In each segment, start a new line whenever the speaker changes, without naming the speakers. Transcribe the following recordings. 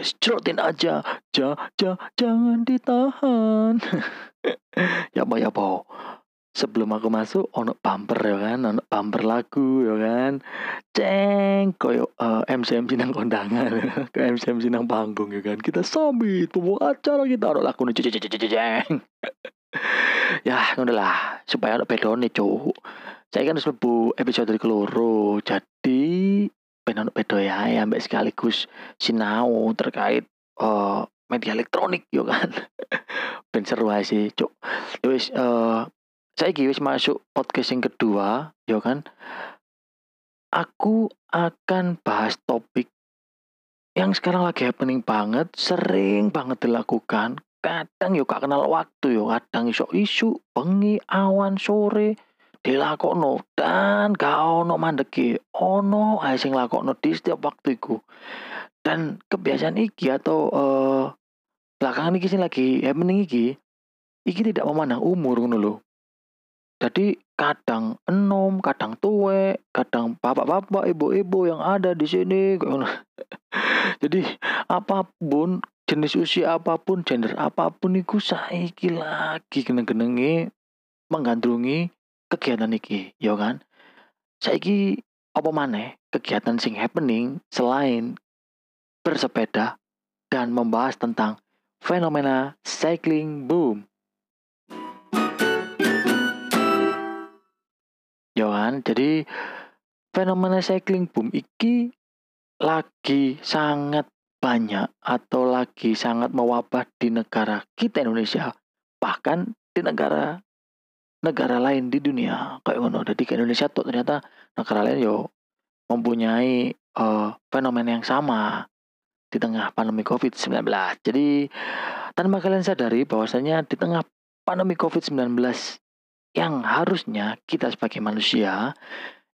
Cerotin aja,
ja, ja, jangan ditahan. ya apa ya apa. Sebelum aku masuk, ono bumper ya kan, ono bumper lagu ya kan. Ceng, koyo eh, MC MC nang kondangan, kayak MC MC nang panggung ya kan. Kita sambit pembawa acara kita ono lagu ceng, ceng, ya, ngono lah, supaya ono bedone, cuk saya kan harus episode dari keloro jadi bedo ya ambek sekaligus sinau terkait eh, media elektronik yo kan. Ben seru sih cuk. Ya wis saya wis masuk podcast yang kedua yo kan. Aku akan bahas topik yang sekarang lagi happening banget sering banget dilakukan. Kadang yo gak kenal waktu yo kadang iso isu bengi awan sore dilakokno dan gak ono mandeki ono ae sing lakokno di setiap waktu iku dan kebiasaan iki atau eh belakangan iki sing lagi happening iki iki tidak memandang umur ngono lho. Jadi kadang enom kadang tuwek kadang bapak-bapak ibu-ibu yang ada di sini jadi apa pun jenis usia apa pun gender apa pun iku saiki lagi geneng-genenge menggandrungi kegiatan iki, ya kan? Saiki apa maneh kegiatan sing happening selain bersepeda dan membahas tentang fenomena cycling boom. Ya kan? Jadi fenomena cycling boom iki lagi sangat banyak atau lagi sangat mewabah di negara kita Indonesia bahkan di negara negara lain di dunia kayak ngono. Jadi ke Indonesia tuh ternyata negara lain yo mempunyai eh, fenomena yang sama di tengah pandemi COVID-19. Jadi tanpa kalian sadari bahwasanya di tengah pandemi COVID-19 yang harusnya kita sebagai manusia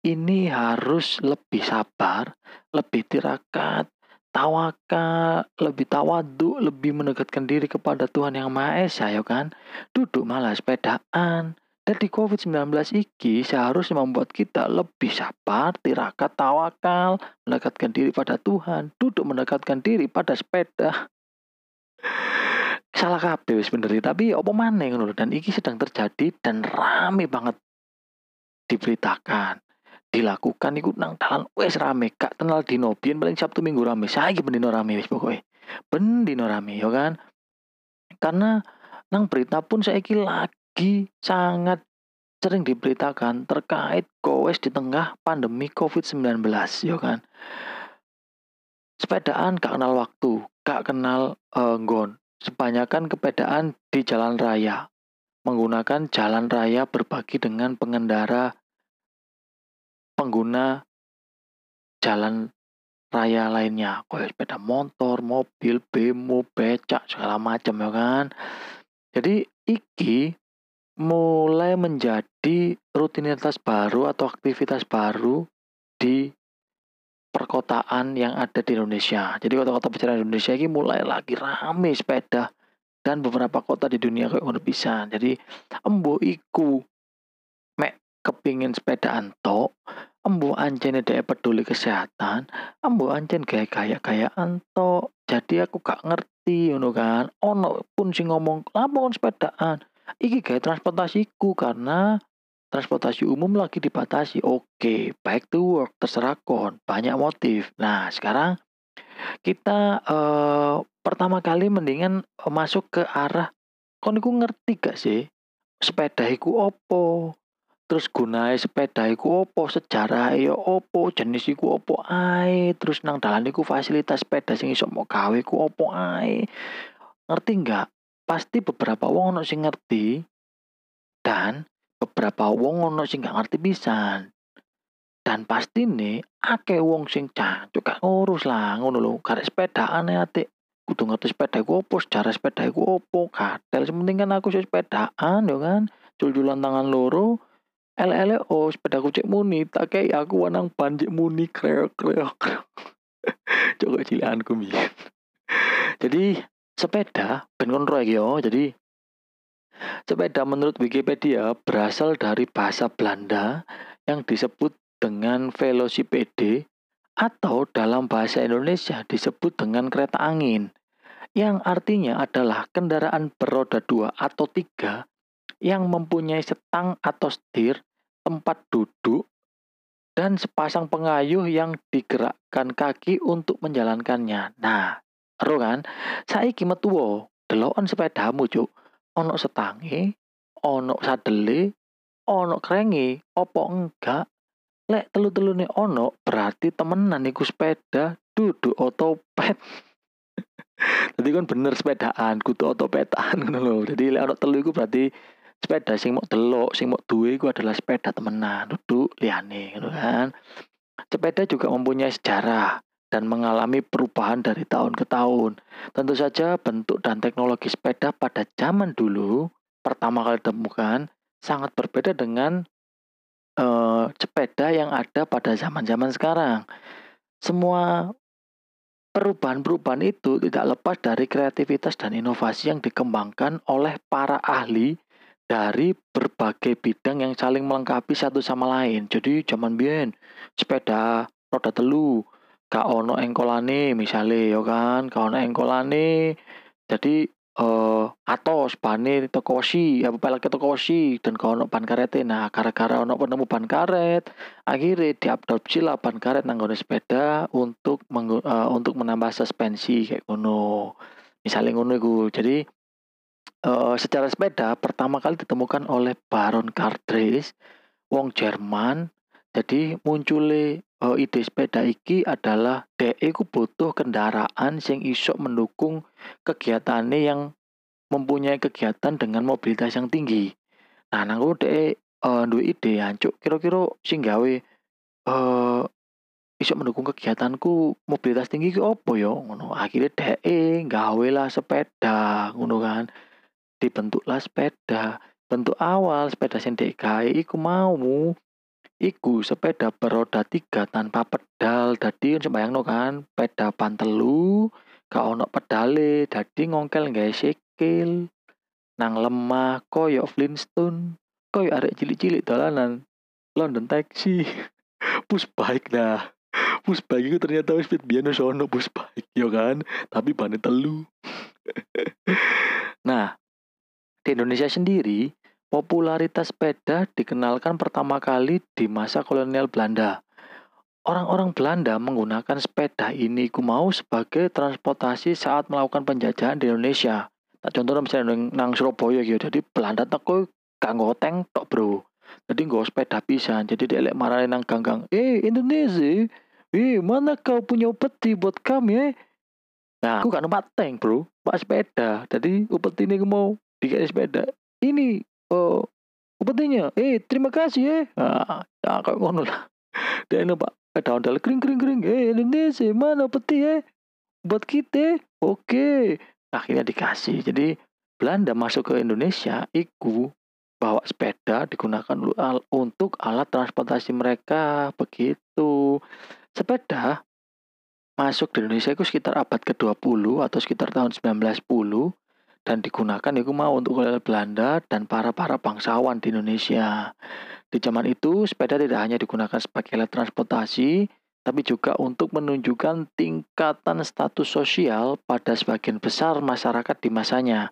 ini harus lebih sabar, lebih tirakat, tawakal, lebih tawadu, lebih mendekatkan diri kepada Tuhan yang Maha Esa ya kan. Duduk malah sepedaan, jadi COVID-19 iki seharusnya membuat kita lebih sabar, tirakat, tawakal, mendekatkan diri pada Tuhan, duduk mendekatkan diri pada sepeda. Salah kabeh wis bener tapi apa maneh ngono dan iki sedang terjadi dan rame banget diberitakan dilakukan iku nang dalan wis rame gak kenal dino biyen paling Sabtu Minggu rame saiki ben dino rame wis pokoke ben dino rame ya kan karena nang berita pun saiki lagi sangat sering diberitakan terkait goes di tengah pandemi COVID-19 ya kan. Sepedaan gak kenal waktu, gak kenal eh, nggon. Kebanyakan kepedaan di jalan raya. Menggunakan jalan raya berbagi dengan pengendara pengguna jalan raya lainnya. Kayak sepeda motor, mobil, bemo, becak, segala macam ya kan. Jadi iki mulai menjadi rutinitas baru atau aktivitas baru di perkotaan yang ada di Indonesia. Jadi kota-kota besar Indonesia ini mulai lagi rame sepeda dan beberapa kota di dunia kayak ngono bisa. Jadi embo iku mek kepingin sepedaan tok, embo anjene dhek peduli kesehatan, embo anjen gaya gaya gayaan tok. Jadi aku gak ngerti ngono kan. Ono pun sing ngomong, "Lapo kon sepedaan?" Iki gaya transportasiku karena transportasi umum lagi dibatasi. Oke, baik to work, terserah kon, banyak motif. Nah, sekarang kita eh, pertama kali mendingan masuk ke arah kon iku ngerti gak sih sepeda iku opo? Terus gunai sepeda iku opo, sejarah yo opo, jenis iku opo ae, terus nang dalan iku fasilitas sepeda sing iso mau gawe iku opo ae. Ngerti nggak? Pasti beberapa wong ono sing ngerti dan beberapa wong ono sing gak ngerti pisan. Dan pasti nih akeh wong sing jancuk gak ngurus lah ngono lho, karek sepedaan ya atik. kudu ngerti sepeda iku opo, sejarah sepeda iku opo, katel. Sementing kan aku sepedaan yo kan. Jul-julan tangan loro, ele-ele oh sepeda ku cek muni, tak kayak aku wanang ban cek muni kreok kreok. Coba cilianku biyen. Jadi sepeda ben kontrol yo. Jadi sepeda menurut Wikipedia berasal dari bahasa Belanda yang disebut dengan velosipede atau dalam bahasa Indonesia disebut dengan kereta angin yang artinya adalah kendaraan beroda dua atau tiga yang mempunyai setang atau setir, tempat duduk, dan sepasang pengayuh yang digerakkan kaki untuk menjalankannya. Nah, ero kan? Saiki metuwo, deloken sepedamu, Cuk. Ono setange, ono sadele, ono krenge, opo enggak? Lek telu-telune ono, berarti temenan iku sepeda duduk otopet. Jadi kan bener sepedaan, kudu otopetan ngono lho. Jadi lek ono telu iku berarti sepeda sing mau delok, sing mau duwe iku adalah sepeda temenan, duduk liane gitu kan. Sepeda juga mempunyai sejarah dan mengalami perubahan dari tahun ke tahun. Tentu saja bentuk dan teknologi sepeda pada zaman dulu pertama kali ditemukan sangat berbeda dengan uh, sepeda yang ada pada zaman-zaman sekarang. Semua perubahan-perubahan itu tidak lepas dari kreativitas dan inovasi yang dikembangkan oleh para ahli dari berbagai bidang yang saling melengkapi satu sama lain. Jadi zaman biyen sepeda roda telu, gak ono engkolane misalnya ya kan, gak ono engkolane. Jadi uh, atos bane tokoshi apa pelek tokoshi dan gak ono ban karet nah gara-gara ono penemu ban karet akhirnya diadopsi lah ban karet nanggone sepeda untuk uh, untuk menambah suspensi kayak ngono misalnya ngono itu jadi uh, secara sepeda pertama kali ditemukan oleh Baron Cardres, wong Jerman. Jadi munculnya uh, ide sepeda iki adalah DE ku butuh kendaraan sing iso mendukung kegiatannya yang mempunyai kegiatan dengan mobilitas yang tinggi. Nah, nangku DE uh, dua ide ancuk kira-kira sing gawe uh, iso mendukung kegiatanku mobilitas tinggi ki opo yo ngono akhirnya DE gawe lah sepeda ngono kan dibentuklah sepeda. Bentuk awal sepeda sing DKI iku mau iku sepeda beroda tiga tanpa pedal. Dadi sembayangno kan, sepeda pantelu gak ono pedale, dadi ngongkel nggawe sikil. Nang lemah koyo Flintstone, koyo arek cilik-cilik dolanan London Taxi. Push bike dah. Push bike itu ternyata wis biyen ono push yo kan, tapi bane telu. nah, di Indonesia sendiri, popularitas sepeda dikenalkan pertama kali di masa kolonial Belanda. Orang-orang Belanda menggunakan sepeda ini ku mau sebagai transportasi saat melakukan penjajahan di Indonesia. Tak contohnya misalnya nang Surabaya gitu. Jadi Belanda teko kanggo tank tok, Bro. Jadi nggak sepeda bisa. Jadi dia lek marahin nang ganggang. Eh Indonesia, eh mana kau punya upeti buat kami eh? Nah, aku gak numpak tank, Bro. Pak sepeda. Jadi upeti ini mau dikasih sepeda ini oh upetinya eh terima kasih ya ah ya, kayak ngono lah. Dan pak ada ondel kering kering kering. Eh Indonesia mana peti ya buat kita oke. Akhirnya dikasih. Jadi Belanda masuk ke Indonesia iku bawa sepeda digunakan untuk alat transportasi mereka. Begitu. Sepeda masuk di Indonesia itu sekitar abad ke-20 atau sekitar tahun 1910 dan digunakan itu mau untuk kolonial Belanda dan para-para bangsawan di Indonesia. Di zaman itu, sepeda tidak hanya digunakan sebagai alat transportasi, tapi juga untuk menunjukkan tingkatan status sosial pada sebagian besar masyarakat di masanya.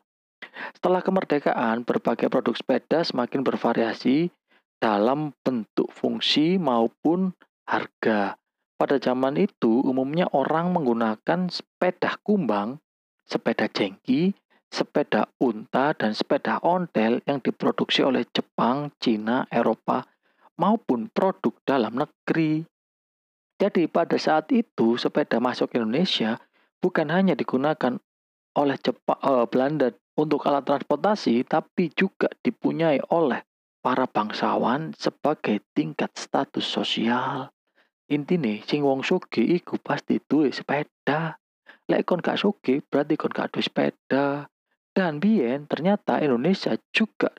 Setelah kemerdekaan, berbagai produk sepeda semakin bervariasi dalam bentuk fungsi maupun harga. Pada zaman itu, umumnya orang menggunakan sepeda kumbang, sepeda jengki, sepeda unta dan sepeda ontel yang diproduksi oleh Jepang, Cina, Eropa, maupun produk dalam negeri. Jadi pada saat itu sepeda masuk Indonesia bukan hanya digunakan oleh Jepang, uh, Belanda untuk alat transportasi, tapi juga dipunyai oleh para bangsawan sebagai tingkat status sosial. Intine sing wong sugih iku pasti duwe sepeda. lek kon gak suki berarti kon gak duwe sepeda dan biyen ternyata Indonesia juga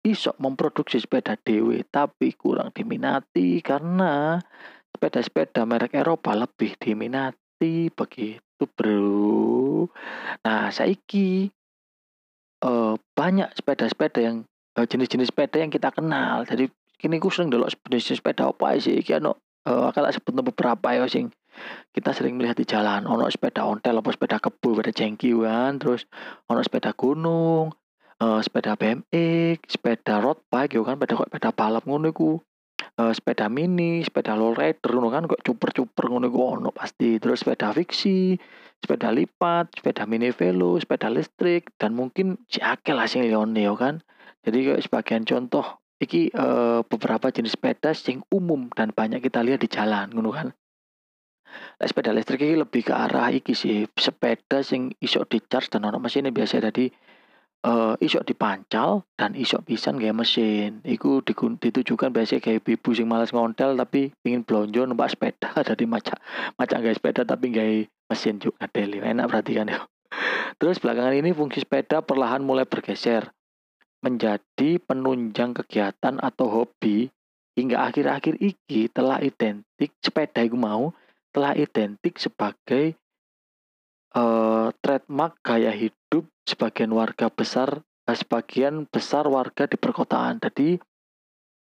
iso memproduksi sepeda dewe tapi kurang diminati karena sepeda-sepeda merek Eropa lebih diminati. Begitu bro. Nah saiki eh, banyak sepeda-sepeda yang eh, jenis-jenis sepeda yang kita kenal. Jadi kini ku sering delok jenis sepeda apa sih? Iki eh, akal sebut beberapa ya sing kita sering melihat di jalan. Ono sepeda ontel apa sepeda kebo sepeda jengki kan terus ono sepeda gunung eh, sepeda BMX sepeda road bike yo kan sepeda sepeda balap ngono iku. Eh, sepeda mini sepeda lowrider ngono kan kok cuper-cuper ngono ono pasti. Terus sepeda fiksi sepeda lipat sepeda mini velo sepeda listrik dan mungkin si akeh lah sing liyane yo kan. Jadi kayak sebagian contoh iki eh, beberapa jenis sepeda sing umum dan banyak kita lihat di jalan ngono kan Lek sepeda listrik iki lebih ke arah iki sih, sepeda sing iso di-charge dan ono mesinnya biasa dadi eh iso dipancal dan iso pisan gawe mesin. Iku ditujukan biasanya kayak ibu sing malas ngontel tapi pingin blonjo numpak sepeda dadi macak macak gawe sepeda tapi gawe mesin juga ngadeli. Enak berarti kan ya. Terus belakangan ini fungsi sepeda perlahan mulai bergeser menjadi penunjang kegiatan atau hobi hingga akhir-akhir iki telah identik sepeda iku mau telah identik sebagai eh, trademark gaya hidup sebagian warga besar eh, sebagian besar warga di perkotaan. Jadi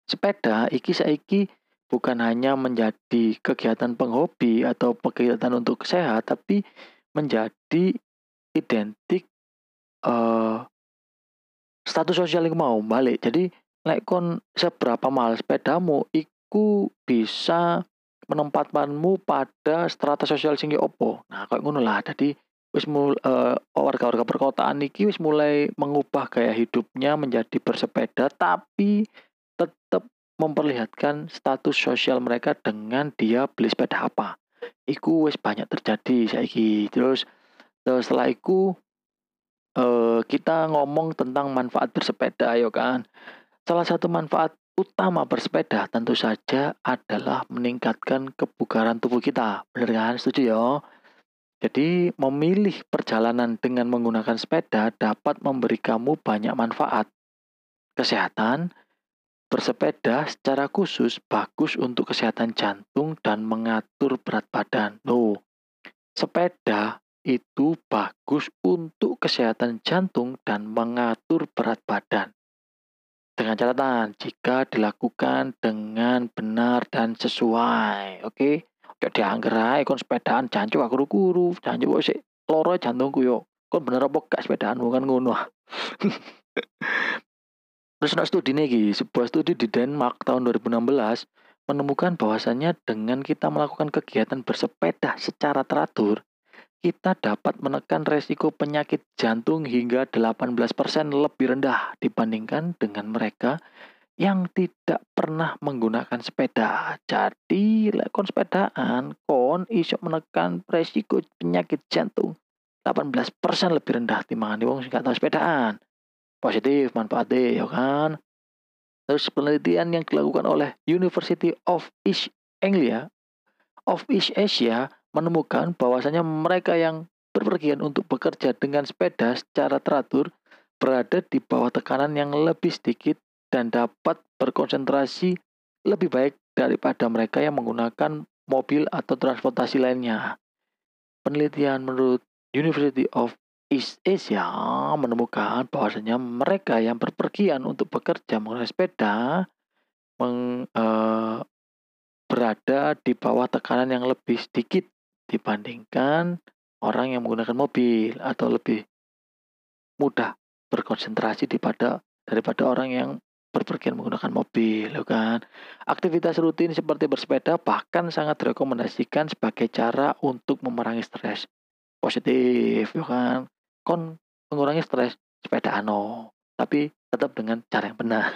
sepeda iki saiki bukan hanya menjadi kegiatan penghobi atau kegiatan untuk sehat tapi menjadi identik eh status sosial yang mau balik. Jadi lek kon seberapa mahal sepedamu iku bisa menempatkanmu pada strata sosial sing opo. Nah, kayak ngono lah. Jadi wis mul, eh, warga-warga perkotaan iki wis mulai mengubah gaya hidupnya menjadi bersepeda tapi tetap memperlihatkan status sosial mereka dengan dia beli sepeda apa. Iku wis banyak terjadi saiki. Terus terus setelah itu eh, kita ngomong tentang manfaat bersepeda ya kan. Salah satu manfaat utama bersepeda tentu saja adalah meningkatkan kebugaran tubuh kita. Benar kan? Setuju ya? Jadi, memilih perjalanan dengan menggunakan sepeda dapat memberi kamu banyak manfaat. Kesehatan, bersepeda secara khusus bagus untuk kesehatan jantung dan mengatur berat badan. Loh, sepeda itu bagus untuk kesehatan jantung dan mengatur berat badan. Dengan catatan, jika dilakukan dengan benar dan sesuai. Oke, oke diangger ae kon sepedaan jancuk aku kuru, jancuk kok sik loro jantungku yo. Kon bener apa gak sepedaanmu kan ngono. Terus ada studi nih, sebuah studi di Denmark tahun 2016 menemukan bahwasannya dengan kita melakukan kegiatan bersepeda secara teratur, kita dapat menekan resiko penyakit jantung hingga 18% lebih rendah dibandingkan dengan mereka yang tidak pernah menggunakan sepeda. Jadi, lekon sepedaan, kon iso menekan resiko penyakit jantung 18% lebih rendah timbangan wong sing sepedaan. Positif manfaatnya ya kan. Terus penelitian yang dilakukan oleh University of East Anglia of East Asia menemukan bahwasanya mereka yang berpergian untuk bekerja dengan sepeda secara teratur berada di bawah tekanan yang lebih sedikit dan dapat berkonsentrasi lebih baik daripada mereka yang menggunakan mobil atau transportasi lainnya. Penelitian menurut University of East Asia menemukan bahwasanya mereka yang berpergian untuk bekerja menggunakan sepeda meng, eh, berada di bawah tekanan yang lebih sedikit dibandingkan orang yang menggunakan mobil atau lebih mudah berkonsentrasi daripada daripada orang yang berpergian menggunakan mobil, kan? Aktivitas rutin seperti bersepeda bahkan sangat direkomendasikan sebagai cara untuk memerangi stres. Positif, kan? Kon mengurangi stres sepeda ano, tapi tetap dengan cara yang benar.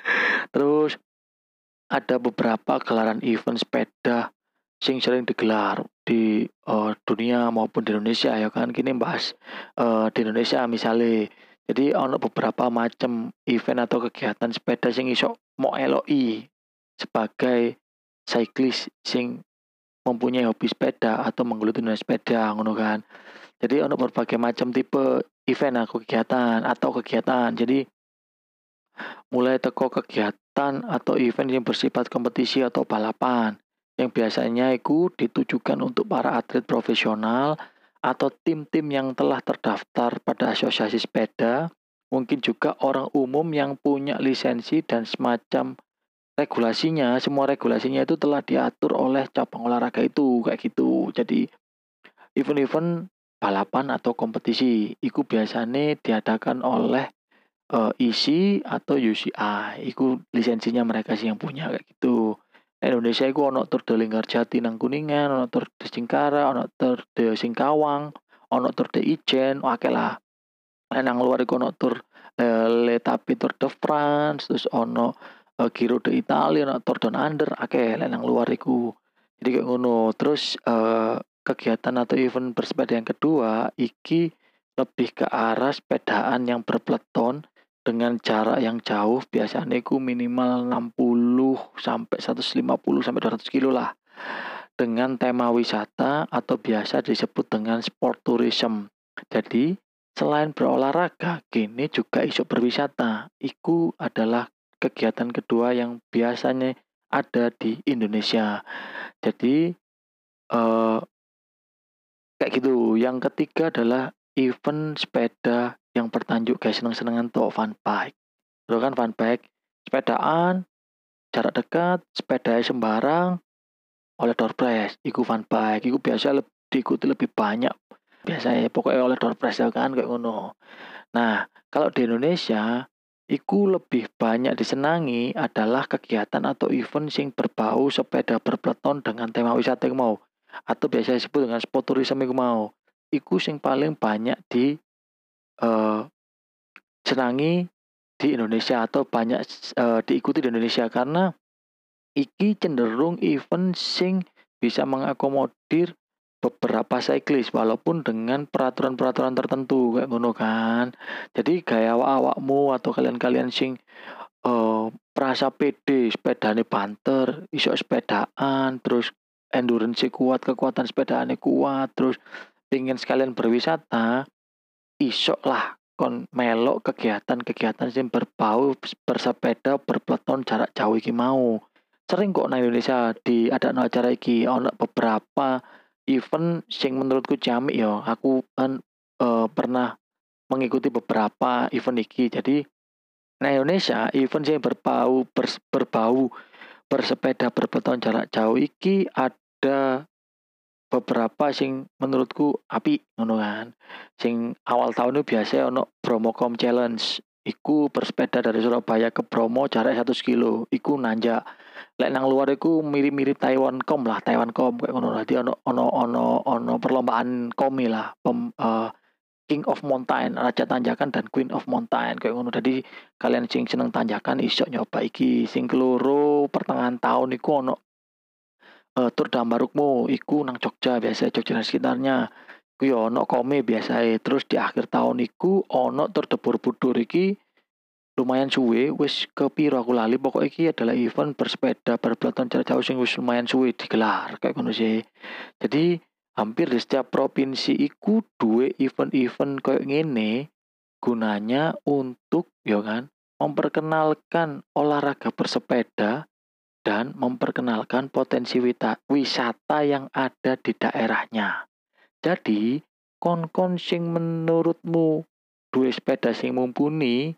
Terus ada beberapa gelaran event sepeda sing sering digelar di uh, dunia maupun di Indonesia ya kan? Kini bahas uh, di Indonesia misalnya jadi ono beberapa macam event atau kegiatan sepeda sing iso mau LOI sebagai cyclist sing mempunyai hobi sepeda atau menggeluti dunia sepeda ngono kan? Jadi ono berbagai macam tipe event aku kegiatan atau kegiatan. Jadi mulai teko kegiatan atau event yang bersifat kompetisi atau balapan yang biasanya itu ditujukan untuk para atlet profesional atau tim-tim yang telah terdaftar pada asosiasi sepeda, mungkin juga orang umum yang punya lisensi dan semacam regulasinya, semua regulasinya itu telah diatur oleh cabang olahraga itu kayak gitu. Jadi event-event balapan atau kompetisi itu biasanya diadakan oleh uh, eh, ISI atau UCI. Itu lisensinya mereka sih yang punya kayak gitu. Indonesia iku ono tur de Linggarjati nang Kuningan, ono tur de Singkara, ono tur de Singkawang, ono tur de Ijen, oke lah. Nang luar iku ono tur eh, Le Tapi Tour de France, terus ono uh, Giro de Italia, ono Tour Down Under, oke nang luar iku. Jadi kayak ngono. Terus uh, kegiatan atau event bersepeda yang kedua iki lebih ke arah sepedaan yang berpeleton dengan jarak yang jauh biasanya ku minimal 60 sampai 150 sampai 200 kilo lah dengan tema wisata atau biasa disebut dengan sport tourism. Jadi selain berolahraga, kini juga isu berwisata. Itu adalah kegiatan kedua yang biasanya ada di Indonesia. Jadi eh, kayak gitu. Yang ketiga adalah event sepeda yang bertajuk kayak seneng-senengan tuh fun bike. Lo kan fun bike, sepedaan, jarak dekat, sepeda sembarang, oleh door prize, iku fun bike, iku biasa lebih diikuti lebih banyak. Biasanya pokoknya oleh door prize ya kan kayak ngono. Nah, kalau di Indonesia Iku lebih banyak disenangi adalah kegiatan atau event sing berbau sepeda berpeleton dengan tema wisata yang mau atau biasa disebut dengan sport tourism yang mau. Iku sing paling banyak di uh, senangi di Indonesia atau banyak uh, diikuti di Indonesia karena iki cenderung event sing bisa mengakomodir beberapa cyclist walaupun dengan peraturan-peraturan tertentu kayak ngono kan. Jadi gaya awak-awakmu atau kalian-kalian sing uh, perasa pede sepedane banter, iso sepedaan, terus endurance kuat, kekuatan sepedane kuat, terus ingin sekalian berwisata, isok lah kon melok kegiatan-kegiatan yang berbau bersepeda berpeleton jarak jauh iki mau. Sering kok nang Indonesia di ada no acara iki ono beberapa event sing menurutku jamik yo. Aku kan uh, pernah mengikuti beberapa event iki. Jadi nang Indonesia event yang berbau bers, berbau bersepeda berpeleton jarak jauh iki ada beberapa sing menurutku api ngono kan. Sing awal tahun itu biasa ono Bromocom Challenge. Iku bersepeda dari Surabaya ke Bromo jarak satu kilo. Iku nanjak. Lek nang luar iku mirip-mirip Taiwan Com lah, Taiwan Com kayak ngono. Dadi ono ono ono ono perlombaan komi lah, pem, uh, King of Mountain, Raja Tanjakan dan Queen of Mountain kayak ngono. Jadi kalian sing seneng tanjakan iso nyoba iki. Sing keloro pertengahan tahun iku ono uh, tur Dambarukmu iku nang Jogja biasa Jogja dan sekitarnya. Iku ya ono kome biasa terus di akhir tahun iku ono tur debur budur iki. Lumayan suwe wis ke piro aku lali. Pokok iki adalah event bersepeda berpeloton jarak jauh sing wis lumayan suwe digelar kayak ngono sih. Jadi hampir di setiap provinsi iku dua event-event kayak ngene gunanya untuk ya kan memperkenalkan olahraga bersepeda dan memperkenalkan potensi wisata yang ada di daerahnya. Jadi, kon-kon sing menurutmu duwe sepeda sing mumpuni,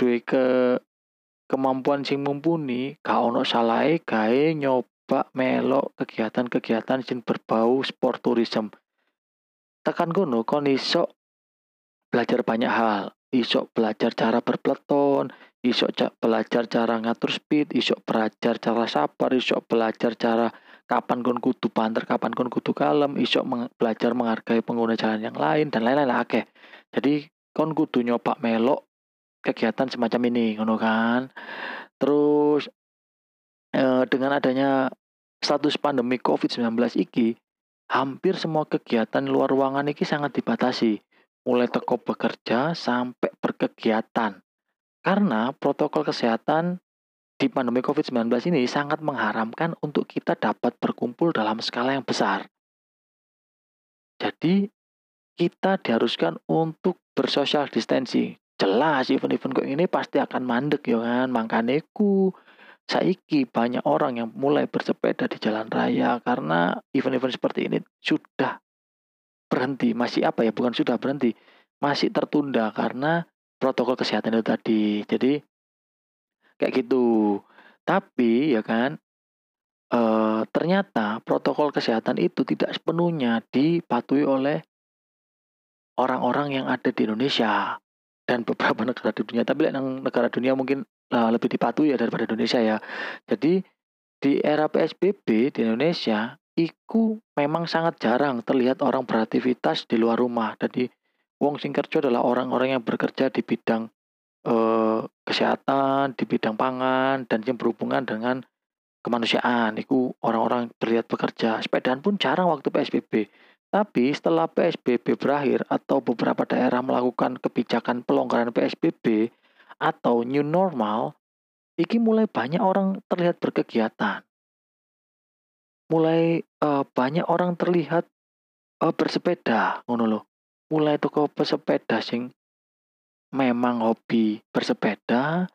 duwe ke kemampuan sing mumpuni, gak ono salahe nyoba melok kegiatan-kegiatan sing berbau sport tourism. Tekan kono kon iso belajar banyak hal, iso belajar cara berpeleton, iso belajar cara ngatur speed, iso belajar cara sabar, iso belajar cara kapan kon kudu banter, kapan kon kudu kalem, iso meng belajar menghargai pengguna jalan yang lain dan lain-lain lah oke. Jadi kon kudu nyoba melok kegiatan semacam ini, ngono kan. Terus eh, dengan adanya status pandemi COVID-19 iki, hampir semua kegiatan luar ruangan iki sangat dibatasi. Mulai toko bekerja sampai berkegiatan karena protokol kesehatan di pandemi COVID-19 ini sangat mengharamkan untuk kita dapat berkumpul dalam skala yang besar. Jadi, kita diharuskan untuk bersosial distancing. Jelas event-event kayak ini pasti akan mandek ya kan. Makanya ku saiki banyak orang yang mulai bersepeda di jalan raya karena event-event seperti ini sudah berhenti. Masih apa ya? Bukan sudah berhenti, masih tertunda karena protokol kesehatan itu tadi. Jadi kayak gitu. Tapi ya kan eh, ternyata protokol kesehatan itu tidak sepenuhnya dipatuhi oleh orang-orang yang ada di Indonesia dan beberapa negara di dunia. Tapi yang negara dunia mungkin uh, lebih dipatuhi ya daripada Indonesia ya. Jadi di era PSBB di Indonesia itu memang sangat jarang terlihat orang beraktivitas di luar rumah. Jadi wong sing kerja adalah orang-orang yang bekerja di bidang uh, kesehatan, di bidang pangan dan yang berhubungan dengan kemanusiaan. Itu orang-orang terlihat bekerja. Sepedaan pun jarang waktu PSBB. Tapi setelah PSBB berakhir atau beberapa daerah melakukan kebijakan pelonggaran PSBB atau new normal, iki mulai banyak orang terlihat berkegiatan. Mulai uh, banyak orang terlihat uh, bersepeda, ngono loh. Mulai toko pesepeda sing memang hobi bersepeda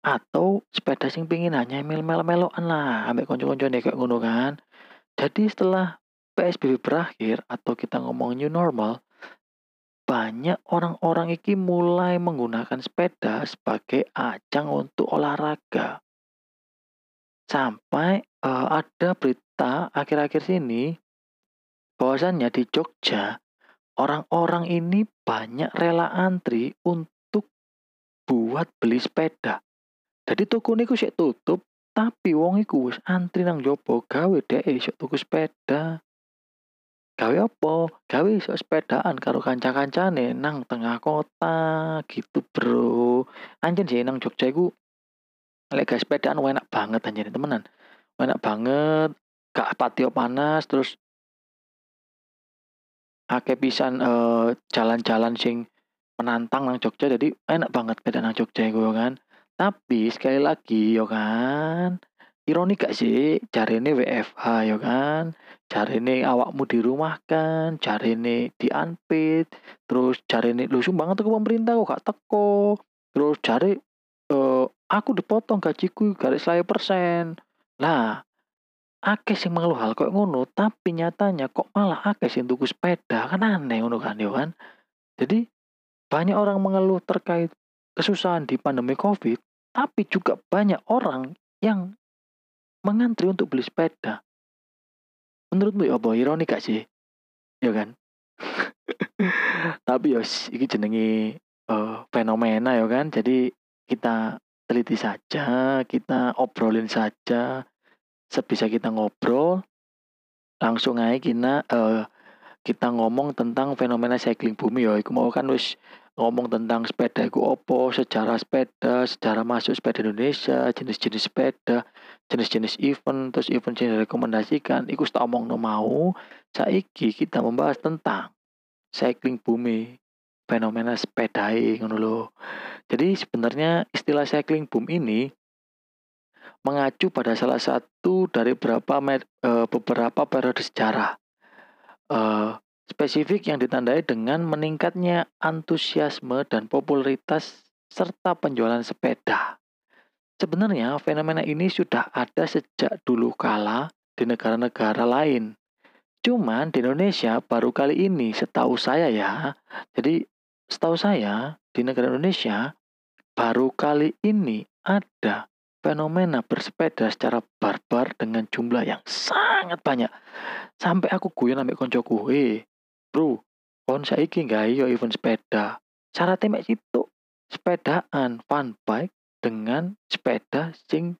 atau sepeda sing pingin hanya mel-mel-melokan lah ambek konco-konco kayak ngono kan. Jadi setelah PSBB berakhir atau kita ngomong new normal, banyak orang-orang ini mulai menggunakan sepeda sebagai ajang untuk olahraga. Sampai uh, ada berita akhir-akhir sini bahwasannya di Jogja orang-orang ini banyak rela antri untuk buat beli sepeda. Jadi toko niku sik tutup, tapi wong iku wis antri nang jopo gawe dhek iso tuku sepeda. Gawe apa? Gawe iso sepedaan karo kanca-kancane nang tengah kota gitu, Bro. Anjen sih nang Jogja iku lek sepedaan enak banget anjir temenan. Enak banget, gak patio panas terus akeh pisan uh, jalan-jalan sing menantang nang Jogja jadi enak banget sepeda nang Jogja iku kan. Tapi sekali lagi yo kan, ironi gak sih ini WFH yo kan ini awakmu dirumahkan, ini dianpit, terus ini lu tuh ke pemerintah kok gak teko, terus cari uh, aku dipotong gajiku garis saya persen. Lah, akeh sih mengeluh hal kok ngono, tapi nyatanya kok malah akeh sih tuku sepeda, kan aneh ngono kan yo kan. Jadi banyak orang mengeluh terkait kesusahan di pandemi Covid, tapi juga banyak orang yang mengantri untuk beli sepeda. Menurutmu ya apa ironi gak sih? Ya kan? Tapi ya ini jenengi uh, fenomena ya kan. Jadi kita teliti saja, kita obrolin saja. Sebisa kita ngobrol, langsung aja kita uh, kita ngomong tentang fenomena cycling bumi ya. Iku mau kan wis ngomong tentang sepeda iku opo, sejarah sepeda, sejarah masuk sepeda Indonesia, jenis-jenis sepeda, jenis-jenis event, terus event yang direkomendasikan, iku tak omong no mau, saiki kita membahas tentang cycling bumi, fenomena sepeda ngono. Jadi sebenarnya istilah cycling boom ini mengacu pada salah satu dari beberapa uh, beberapa periode sejarah. Uh, spesifik yang ditandai dengan meningkatnya antusiasme dan popularitas serta penjualan sepeda. Sebenarnya fenomena ini sudah ada sejak dulu kala di negara-negara lain. Cuman di Indonesia baru kali ini setahu saya ya. Jadi setahu saya di negara Indonesia baru kali ini ada fenomena bersepeda secara barbar dengan jumlah yang sangat banyak. Sampai aku guyon sampai koncoku, "Eh, bro, kon saiki nggak yo event sepeda." Syaratnya mek situ sepedaan fun bike dengan sepeda sing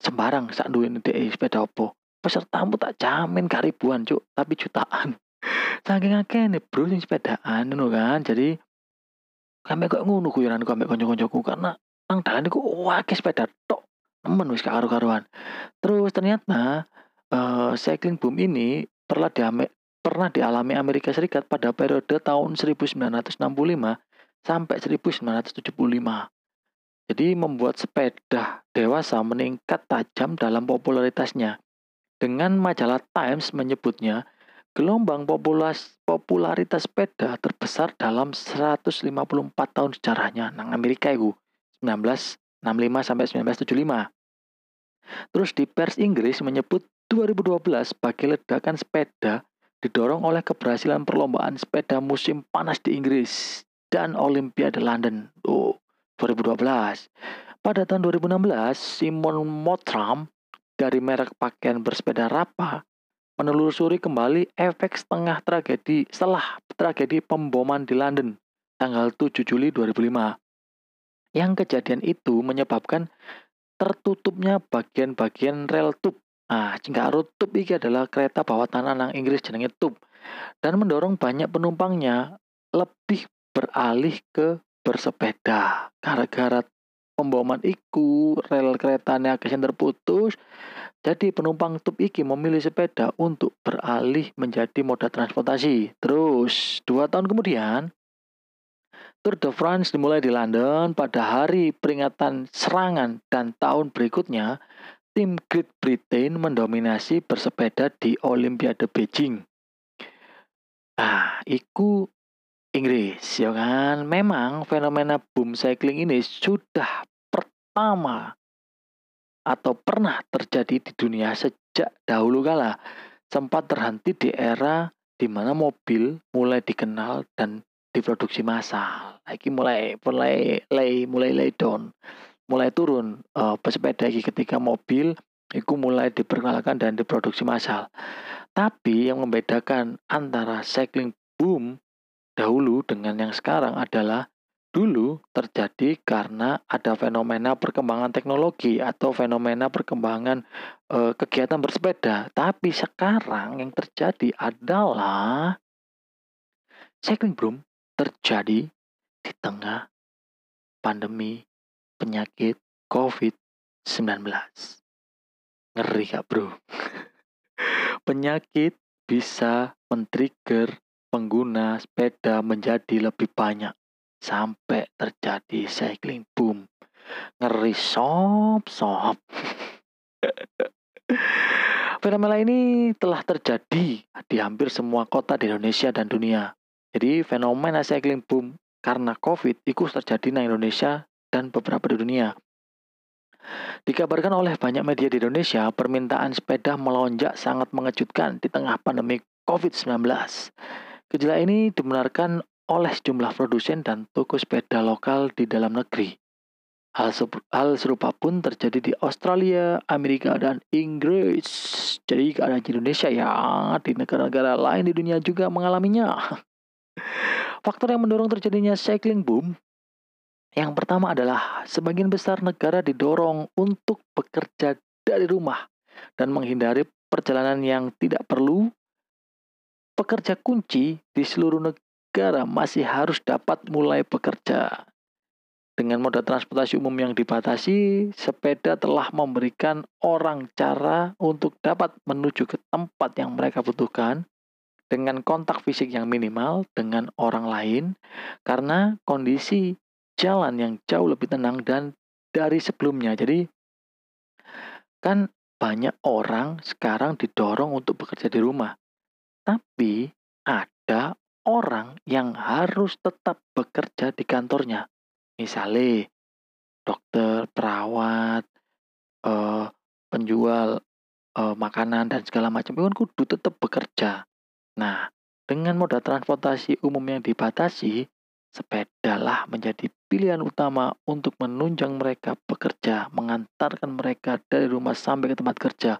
sembarang sak duwe dhek sepeda opo. Pesertamu tak jamin gak ribuan, Cuk, tapi jutaan. Saking akeh nih bro sing sepedaan ngono kan. Jadi kami kok ngono guyonan kok ambek kanca-kancaku karena nang dalan iku akeh sepeda tok. Nemen wis karo-karuan. Terus ternyata uh, cycling boom ini pernah di pernah dialami Amerika Serikat pada periode tahun 1965 sampai 1975. Jadi membuat sepeda dewasa meningkat tajam dalam popularitasnya. Dengan majalah Times menyebutnya, Gelombang populas, popularitas sepeda terbesar dalam 154 tahun sejarahnya nang Amerika itu 1965 sampai 1975. Terus di pers Inggris menyebut 2012 sebagai ledakan sepeda didorong oleh keberhasilan perlombaan sepeda musim panas di Inggris dan Olimpiade London. Oh, 2012. Pada tahun 2016, Simon Mottram dari merek pakaian bersepeda Rapa menelusuri kembali efek setengah tragedi setelah tragedi pemboman di London tanggal 7 Juli 2005. Yang kejadian itu menyebabkan tertutupnya bagian-bagian rel tub. Nah, jika tub ini adalah kereta bawah tanah nang Inggris jenenge tub dan mendorong banyak penumpangnya lebih beralih ke bersepeda. Gara-gara pemboman iku rel keretanya akhirnya terputus jadi penumpang tub iki memilih sepeda untuk beralih menjadi moda transportasi. Terus, dua tahun kemudian, Tour de France dimulai di London pada hari peringatan serangan dan tahun berikutnya, tim Great Britain mendominasi bersepeda di Olimpiade Beijing. Nah, iku Inggris, ya kan? Memang fenomena boom cycling ini sudah pertama atau pernah terjadi di dunia sejak dahulu kala. Sempat terhenti di era di mana mobil mulai dikenal dan diproduksi massal. Lagi mulai mulai mulai mulai lay down, mulai turun uh, pesepeda lagi ketika mobil itu mulai diperkenalkan dan diproduksi massal. Tapi yang membedakan antara cycling boom dahulu dengan yang sekarang adalah dulu terjadi karena ada fenomena perkembangan teknologi atau fenomena perkembangan e, kegiatan bersepeda. Tapi sekarang yang terjadi adalah cycling boom terjadi di tengah pandemi penyakit COVID-19. Ngeri gak bro? penyakit bisa men-trigger pengguna sepeda menjadi lebih banyak sampai terjadi cycling boom. Ngeri sop sop. Fenomena ini telah terjadi di hampir semua kota di Indonesia dan dunia. Jadi fenomena cycling boom karena COVID itu terjadi di Indonesia dan beberapa di dunia. Dikabarkan oleh banyak media di Indonesia, permintaan sepeda melonjak sangat mengejutkan di tengah pandemi COVID-19. Gejala ini dibenarkan oleh sejumlah produsen dan toko sepeda lokal di dalam negeri. Hal, hal serupa pun terjadi di Australia, Amerika, dan Inggris. Jadi ada di Indonesia ya, di negara-negara lain di dunia juga mengalaminya. Faktor yang mendorong terjadinya cycling boom yang pertama adalah sebagian besar negara didorong untuk bekerja dari rumah dan menghindari perjalanan yang tidak perlu. Pekerja kunci di seluruh negara masih harus dapat mulai bekerja. Dengan moda transportasi umum yang dibatasi, sepeda telah memberikan orang cara untuk dapat menuju ke tempat yang mereka butuhkan dengan kontak fisik yang minimal dengan orang lain karena kondisi jalan yang jauh lebih tenang dan dari sebelumnya. Jadi kan banyak orang sekarang didorong untuk bekerja di rumah. Tapi ada orang yang harus tetap bekerja di kantornya. Misalnya dokter, perawat, uh, penjual uh, makanan dan segala macam itu kan kudu tetap bekerja. Nah, dengan moda transportasi umum yang dibatasi, sepedalah menjadi pilihan utama untuk menunjang mereka bekerja, mengantarkan mereka dari rumah sampai ke tempat kerja.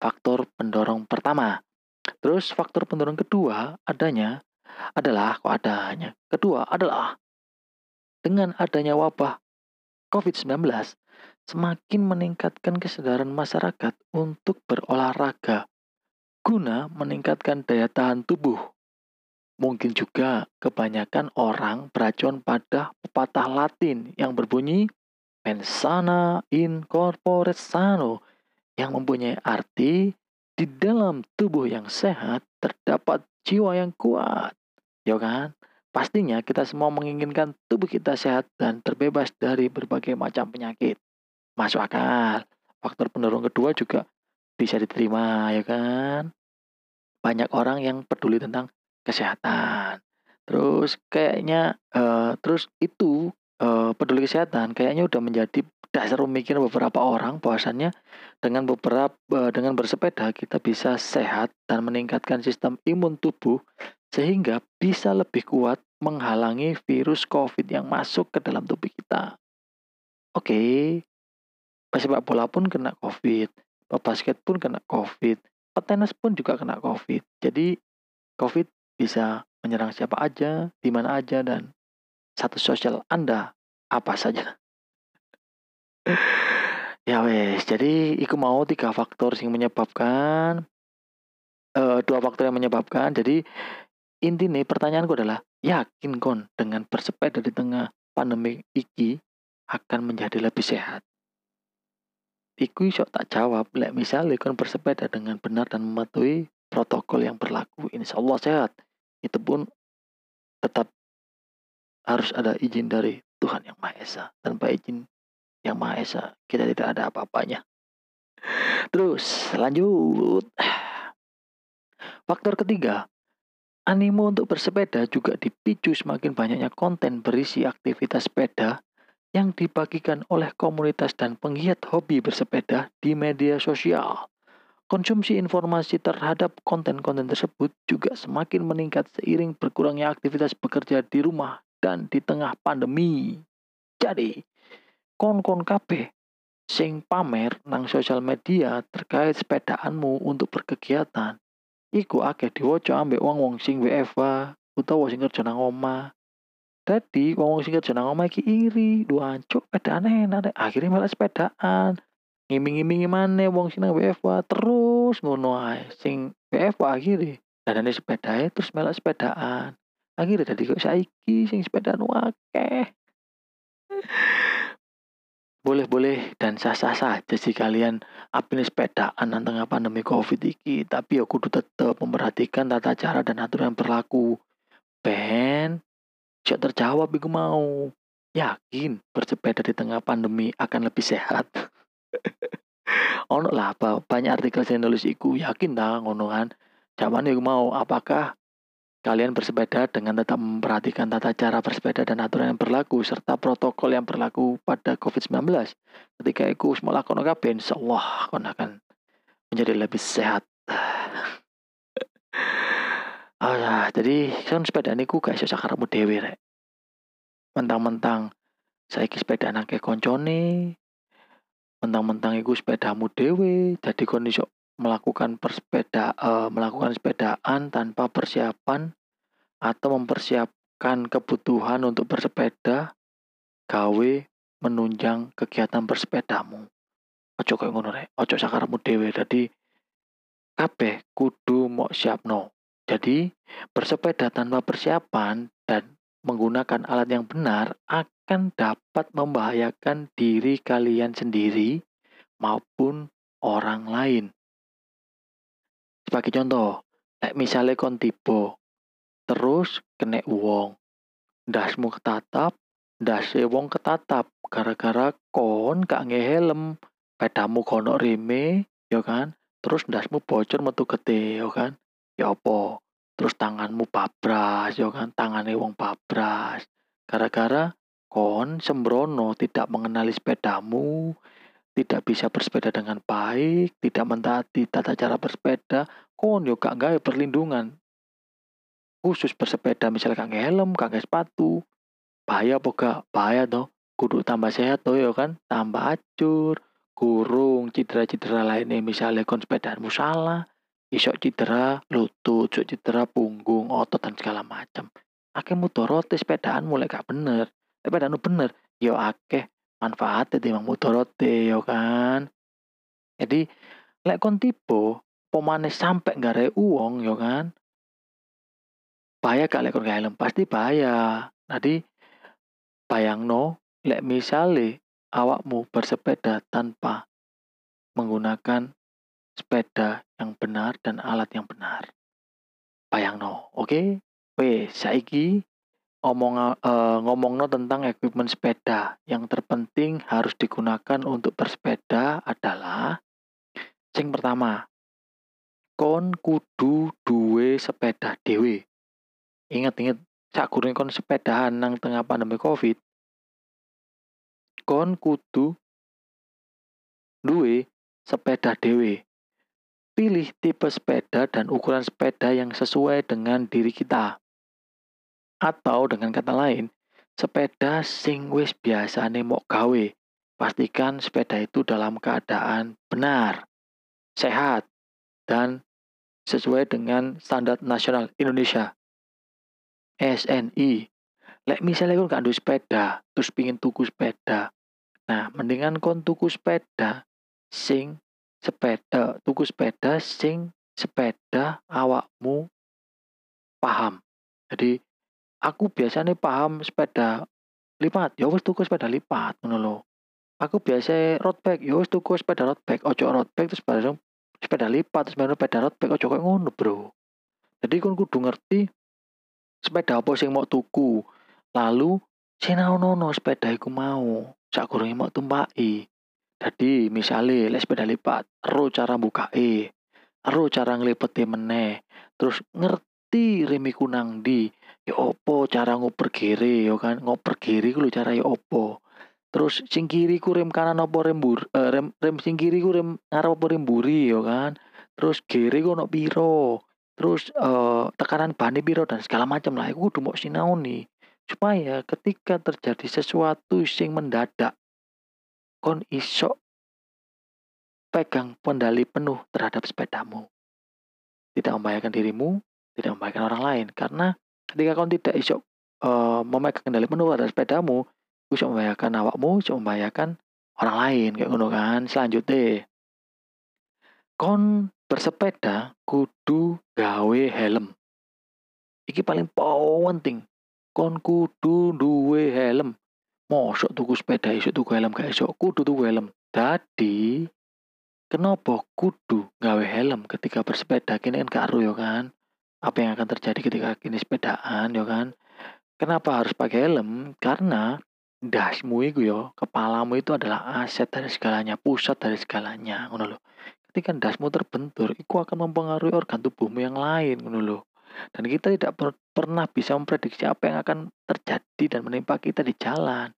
Faktor pendorong pertama. Terus faktor pendorong kedua adanya adalah kok adanya. Kedua adalah dengan adanya wabah COVID-19 semakin meningkatkan kesadaran masyarakat untuk berolahraga guna meningkatkan daya tahan tubuh. Mungkin juga kebanyakan orang beracun pada pepatah Latin yang berbunyi mensana in corpore sano yang mempunyai arti di dalam tubuh yang sehat terdapat jiwa yang kuat. Ya kan? Pastinya kita semua menginginkan tubuh kita sehat dan terbebas dari berbagai macam penyakit. Masuk akal. Faktor pendorong kedua juga bisa diterima, ya kan? Banyak orang yang peduli tentang kesehatan. Terus kayaknya uh, terus itu uh, peduli kesehatan kayaknya udah menjadi dasar pemikiran beberapa orang bahwasannya dengan beberapa uh, dengan bersepeda kita bisa sehat dan meningkatkan sistem imun tubuh sehingga bisa lebih kuat menghalangi virus COVID yang masuk ke dalam tubuh kita. Oke, okay. pesepak bola pun kena COVID, basket pun kena COVID, petenis pun juga kena COVID. Jadi COVID bisa menyerang siapa aja, di mana aja, dan satu sosial Anda apa saja. ya wes, jadi iku mau tiga faktor yang menyebabkan uh, dua faktor yang menyebabkan. Jadi inti nih pertanyaanku adalah yakin kon dengan bersepeda di tengah pandemi iki akan menjadi lebih sehat. Iku iso tak jawab, lek misalnya kon bersepeda dengan benar dan mematuhi protokol yang berlaku, insya Allah sehat. Itu pun tetap harus ada izin dari Tuhan yang Maha Esa. Tanpa izin yang Maha Esa, kita tidak ada apa-apanya. Terus lanjut. Faktor ketiga, animo untuk bersepeda juga dipicu semakin banyaknya konten berisi aktivitas sepeda yang dibagikan oleh komunitas dan penggiat hobi bersepeda di media sosial. Konsumsi informasi terhadap konten-konten tersebut juga semakin meningkat seiring berkurangnya aktivitas bekerja di rumah dan di tengah pandemi. Jadi, kon-kon kabeh sing pamer nang sosial media terkait sepedaanmu untuk berkegiatan iku akeh diwaca ambek wong-wong sing WFA utawa sing kerja nang omah Tadi wong sing kerja nang omah iki iri, dua ancuk pedane enak akhirnya malah sepedaan. Ngiming-ngimingi mana wong sing nang WFA terus ngono ae. Sing WFA akhirnya dadane sepedae terus malah sepedaan. Akhirnya tadi kok saiki sing sepedaan wakeh. Boleh-boleh dan sah-sah saja sih kalian apin sepedaan tengah pandemi covid iki. Tapi aku kudu tetap memperhatikan tata cara dan aturan yang berlaku. Ben Cak terjawab iku mau. Yakin bersepeda di tengah pandemi akan lebih sehat. ono lah banyak artikel yang nulis iku yakin dah ngono kan. Jawabannya iku mau apakah kalian bersepeda dengan tetap memperhatikan tata cara bersepeda dan aturan yang berlaku serta protokol yang berlaku pada COVID-19. Ketika iku semua kono kabeh insyaallah kon akan menjadi lebih sehat. Ah, ya, jadi kan sepeda niku gak iso sakarepmu dhewe rek. Mentang-mentang saiki sepeda nake koncone, mentang-mentang iku sepedamu dhewe, jadi kon iso melakukan persepeda uh, melakukan sepedaan tanpa persiapan atau mempersiapkan kebutuhan untuk bersepeda gawe menunjang kegiatan bersepedamu. Ojo koyo ngono rek, ojo sakarepmu dhewe. Dadi kabeh kudu siap siapno. Jadi, bersepeda tanpa persiapan dan menggunakan alat yang benar akan dapat membahayakan diri kalian sendiri maupun orang lain. Sebagai contoh, misalnya kon tipe, terus kena uang, dasmu ketatap, dase wong ketatap, gara-gara kon gak nge helm, pedamu kono rime, ya kan, terus dasmu bocor metu gede, ya kan, ya apa? Terus tanganmu babras ya kan? Tangannya wong babras. Gara-gara kon sembrono tidak mengenali sepedamu tidak bisa bersepeda dengan baik tidak mentaati tata cara bersepeda kon yo gak gawe perlindungan. Khusus bersepeda misalnya gak helm gak sepatu. Bahaya apa gak? Bahaya toh. Kudu tambah sehat toh ya kan? Tambah acur kurung cedera-cedera lainnya misalnya kon sepedamu salah Isok cedera lutut, isok cedera punggung, otot dan segala macam. Akeh mudorote sepedaan mulai gak bener. Sepedaan bener, yo akeh manfaatnya timbang mudorote yo kan. Jadi lek kon tipe pemane sampai gak uang yo kan. Bahaya gak lek kon gak pasti bahaya. Jadi bayangno lek misale awakmu bersepeda tanpa menggunakan sepeda yang benar dan alat yang benar. Bayang no, oke? Okay? Weh, saiki ngomong uh, ngomongno tentang equipment sepeda. Yang terpenting harus digunakan untuk bersepeda adalah yang pertama kon kudu duwe sepeda dhewe. Ingat-ingat sakgurunge kon sepedahan nang tengah pandemi Covid, kon kudu duwe sepeda dhewe. Pilih tipe sepeda dan ukuran sepeda yang sesuai dengan diri kita. Atau dengan kata lain, sepeda sing wis biasane mok gawe. Pastikan sepeda itu dalam keadaan benar, sehat, dan sesuai dengan standar nasional Indonesia. SNI. Lek misalnya kon gak sepeda, terus pingin tuku sepeda. Nah, mendingan kon tuku sepeda sing sepeda, tuku sepeda sing sepeda awakmu paham. Jadi aku biasanya paham sepeda lipat, ya wis tuku sepeda lipat ngono lho. Aku biasa road bike, ya wis tuku sepeda road bike, ojo road bike terus bareng sepeda lipat, terus bareng sepeda road bike ojo koyo ngono, Bro. Jadi kon kudu ngerti sepeda apa sing mau tuku. Lalu sinaonono sepeda iku mau, sakgurunge mau tumpaki. Jadi misalnya lek sepeda lipat, ero cara bukae, ero cara nglipeti meneh, terus ngerti rem iku nang ndi, ya opo cara ngoper gere ya kan, ngoper ku lho cara ya opo. Terus sing kiri ku rem kanan apa rem eh, rem rem sing kiri ku rem ngarep apa rem buri ya kan. Terus gere ku ono piro, terus eh, tekanan bane piro dan segala macam lah. Iku kudu mok sinaoni supaya ketika terjadi sesuatu sing mendadak kon iso pegang kendali penuh terhadap sepedamu. Tidak membahayakan dirimu, tidak membahayakan orang lain. Karena ketika kon tidak iso eh, memegang kendali penuh terhadap sepedamu, iso membahayakan awakmu, iso membahayakan orang lain kayak ngono kan. Selanjutnya, kon bersepeda kudu gawe helm. Iki paling penting. Kon kudu duwe helm. Mosok tuku sepeda iso tuku helm gak iso, kudu tuku helm. Dadi kenapa kudu gawe helm ketika bersepeda kini kan gak ya kan? Apa yang akan terjadi ketika kini sepedaan ya kan? Kenapa harus pakai helm? Karena dasmu itu ya, kepalamu itu adalah aset dari segalanya, pusat dari segalanya, ngono loh. Ketika dasmu terbentur, itu akan mempengaruhi organ tubuhmu yang lain, ngono loh. Dan kita tidak per- pernah bisa memprediksi apa yang akan terjadi dan menimpa kita di jalan.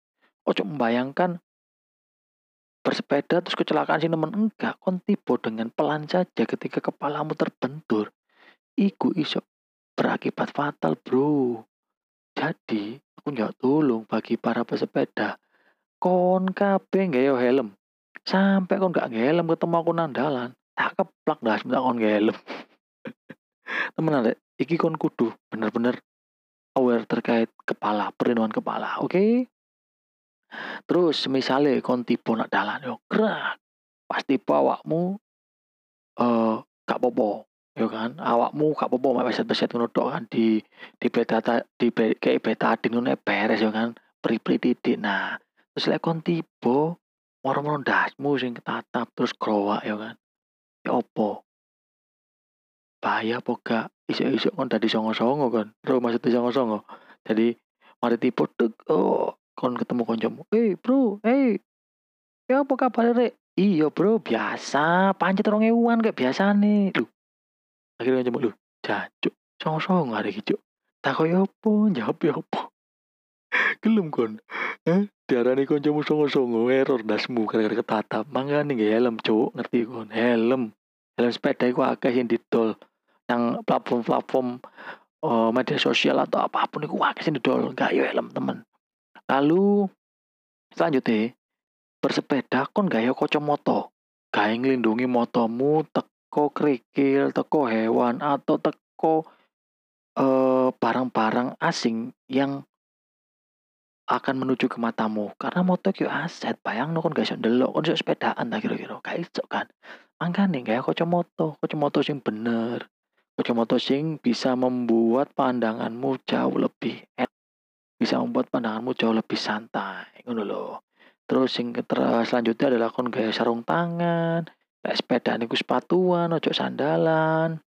Ojo membayangkan bersepeda terus kecelakaan sih temen. Enggak kon tiba dengan pelan saja ketika kepalamu terbentur. Iku iso berakibat fatal bro. Jadi aku nggak tolong bagi para pesepeda. Kon kabeh nggak helm. Sampai kon nggak helm ketemu aku nang dalan tak keplak dah sebentar kon helm. Temenan deh iki kon kudu bener-bener aware terkait kepala perlindungan kepala oke? okay? Terus misalnya kon tipe nak dalan yo gerak. Pasti awakmu eh gak popo yo kan awakmu gak popo mek beset-beset ngono tok kan di di beta di kayak betadin ngono beres yo kan pri-pri titik. Nah, terus lek kon tipe moro-moro ndasmu sing ketatap terus growak yo kan. Ya opo? Bahaya apa gak? Isuk-isuk kon dadi songo-songo kan. Bro maksudnya songo-songo. Jadi mari tipe tuk oh kon ketemu koncomu eh bro eh ya apa kabar rek? Iya bro biasa pancet orang ewan kayak biasa nih lu akhirnya koncomu lu jancuk song song ada gitu tak kaya apa? Jawab ya apa? Kon. Eh diarani koncomu songo songo error dasmu gara-gara ketatap. Mangga nih helm cuk. Ngerti kon? Helm. Helm sepeda itu akeh yang didol yang platform-platform uh, media sosial atau apa pun itu akeh sing didol. Gak yo helm temen Lalu selanjutnya bersepeda kon gaya moto gaya ngelindungi motomu teko kerikil, teko hewan atau teko eh, barang-barang asing yang akan menuju ke matamu. Karena moto kyo aset bayang no kon gak iso ndelok kon sepedaan tak kira-kira. Gak iso kan? Nih gaya moto moto sing bener moto sing bisa membuat pandanganmu jauh lebih bisa membuat pandanganmu jauh lebih santai ngono loh terus yang selanjutnya adalah kon gaya sarung tangan kayak sepeda niku sepatuan ojo sandalan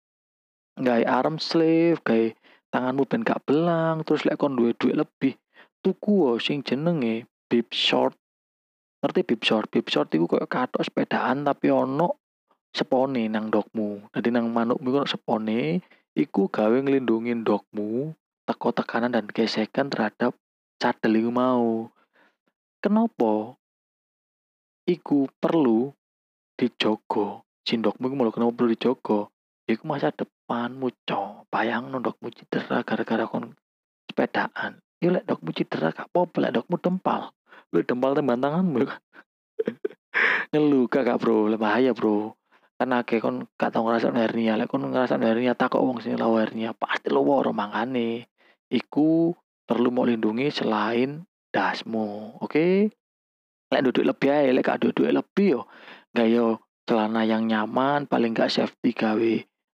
gaya arm sleeve gaya tanganmu ben gak belang terus lek kon duwe duit lebih tuku oh, sing jenenge bib short. Ngerti bib short? Bib short itu kayak katok sepedaan tapi ono sepone nang ndokmu. Dadi nang manukmu iku ono sepone, iku gawe nglindungi ndokmu teko tekanan dan gesekan terhadap cadel iku mau. Kenapa? Iku perlu dijogo. Sindokmu iku malah kenapa perlu dijogo? Iku masa depanmu, cok. Bayang ndokmu cedera gara-gara kon sepedaan. Ya lek ndokmu cedera gak apa-apa, lek ndokmu dempal. Lu dempal temban tanganmu kan. Ngeluh gak bro, bahaya bro. Karena akeh kon gak tau ngerasa hernia, lek kon ngerasa hernia takok wong sing lawa hernia, pasti lu woro mangane. Iku perlu mau lindungi selain dasmu, oke? Okay? Lek duduk lebih aja, lek gak duduk lebih yo, gayo celana yang nyaman, paling gak safety gawe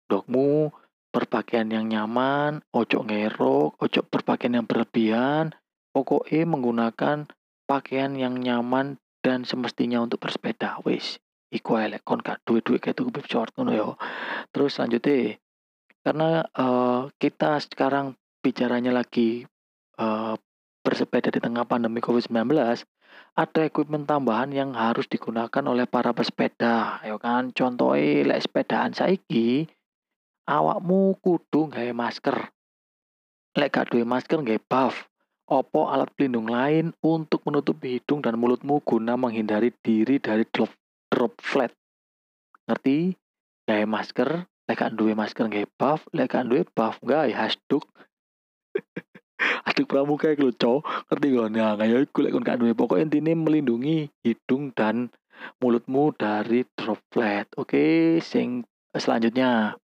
dokmu, berpakaian yang nyaman, ojo ngerok, ojo berpakaian yang berlebihan, pokoknya menggunakan pakaian yang nyaman dan semestinya untuk bersepeda. Wis, iku elek kon gak duwe-duwe bib short ngono yo. Terus selanjutnya karena uh, kita sekarang bicaranya lagi uh, bersepeda di tengah pandemi COVID-19, ada equipment tambahan yang harus digunakan oleh para pesepeda, ya kan? Contohnya lek sepedaan saiki awakmu kudu gawe masker. Lek gak duwe masker gawe buff. Opo alat pelindung lain untuk menutupi hidung dan mulutmu guna menghindari diri dari drop, drop flat. Ngerti? Gawe masker, lek gak duwe masker gawe buff, lek gak duwe buff gawe hasduk. Aduk pramuka iku Cok. Ngerti gak? Nah, kayak iku lek kon gak duwe pokok intine melindungi hidung dan mulutmu dari droplet. Oke, sing selanjutnya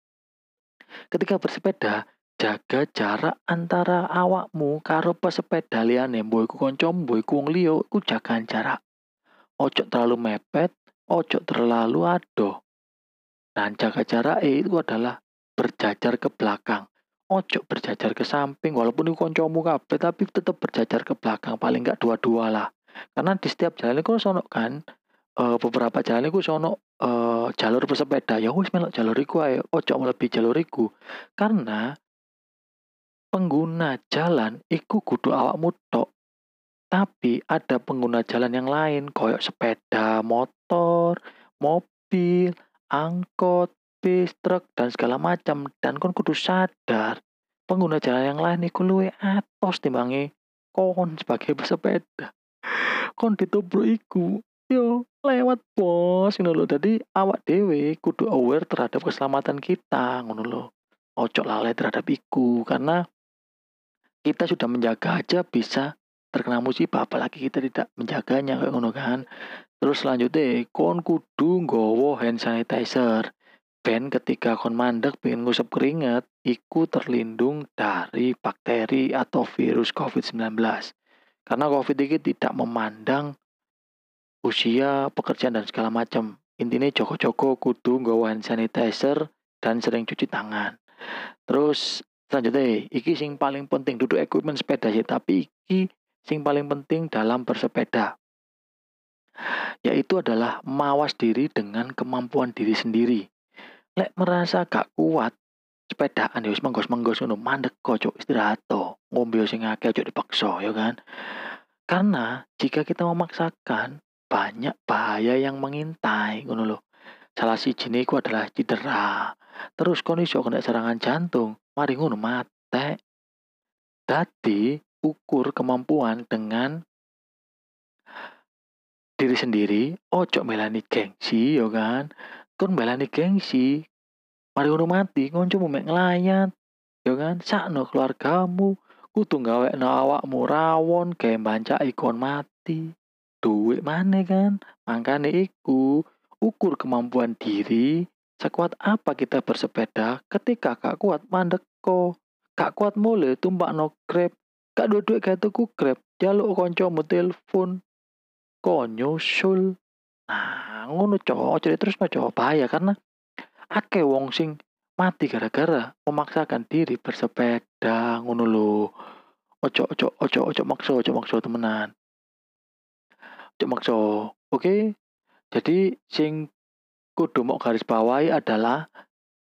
Ketika bersepeda, jaga jarak antara awakmu karo pesepeda liyane, mbok iku kancamu, mbok iku wong jarak. Ojo terlalu mepet, ojo terlalu adoh. Dan jaga jarak itu adalah berjajar ke belakang. Ojo berjajar ke samping, walaupun itu kancamu kabeh, tapi tetap berjajar ke belakang, paling enggak dua-dua lah. Karena di setiap jalan itu sono kan, uh, beberapa jalan itu sono uh, jalur bersepeda ya wis melok jalur iku ae ojo melebihi jalur iku. Karena pengguna jalan iku kudu awakmu tok. Tapi ada pengguna jalan yang lain koyok sepeda motor mobil angkot bis truk dan segala macam dan kon kudu sadar pengguna jalan yang lain iku luwe atos timbangi kon sebagai pesepeda kon ditubruk iku yo lewat bos ngono lho. Dadi awak dhewe kudu aware terhadap keselamatan kita ngono lho. Ojo lalai terhadap iku karena kita sudah menjaga aja bisa terkena musibah apalagi kita tidak menjaganya kan. Terus selanjutnya kon kudu nggowo hand sanitizer. Ben ketika kon mandek pengen ngusap keringat, iku terlindung dari bakteri atau virus COVID-19. Karena COVID ini tidak memandang usia, pekerjaan dan segala macam. Intinya joko-joko kudu nggawa hand sanitizer dan sering cuci tangan. Terus selanjutnya, iki sing paling penting duduk equipment sepeda sih, tapi iki sing paling penting dalam bersepeda. Yaitu adalah mawas diri dengan kemampuan diri sendiri. Lek merasa gak kuat sepedaan ya menggos-menggos ngono mandek kok istirahat to ngombe sing akeh ojo dipaksa ya kan karena jika kita memaksakan banyak bahaya yang mengintai ngono loh. Salah si iku adalah cedera. Terus kon iso kena serangan jantung, mari ngono mate. Dadi ukur kemampuan dengan diri sendiri, ojo melani gengsi yo kan. Kon melani gengsi, mari ngono mati, mau mek ngelayat. Yo kan, sakno keluargamu, kudu gawe awakmu rawon kayak banca ikon mati. Duit mana kan? Makanya iku ukur kemampuan diri sekuat apa kita bersepeda ketika kak kuat mandek ko kak kuat mulai tumpak no grab. Kak dua duit kayak tuku grab. Jaluk konco telepon. Sul nah ngono cowok jadi terus no cowok bahaya karena ake wong sing mati gara-gara memaksakan diri bersepeda ngono lo ojo ojo ojo ojo makso ojo makso temenan cek makso. Oke. Jadi sing kudu mau garis bawahi adalah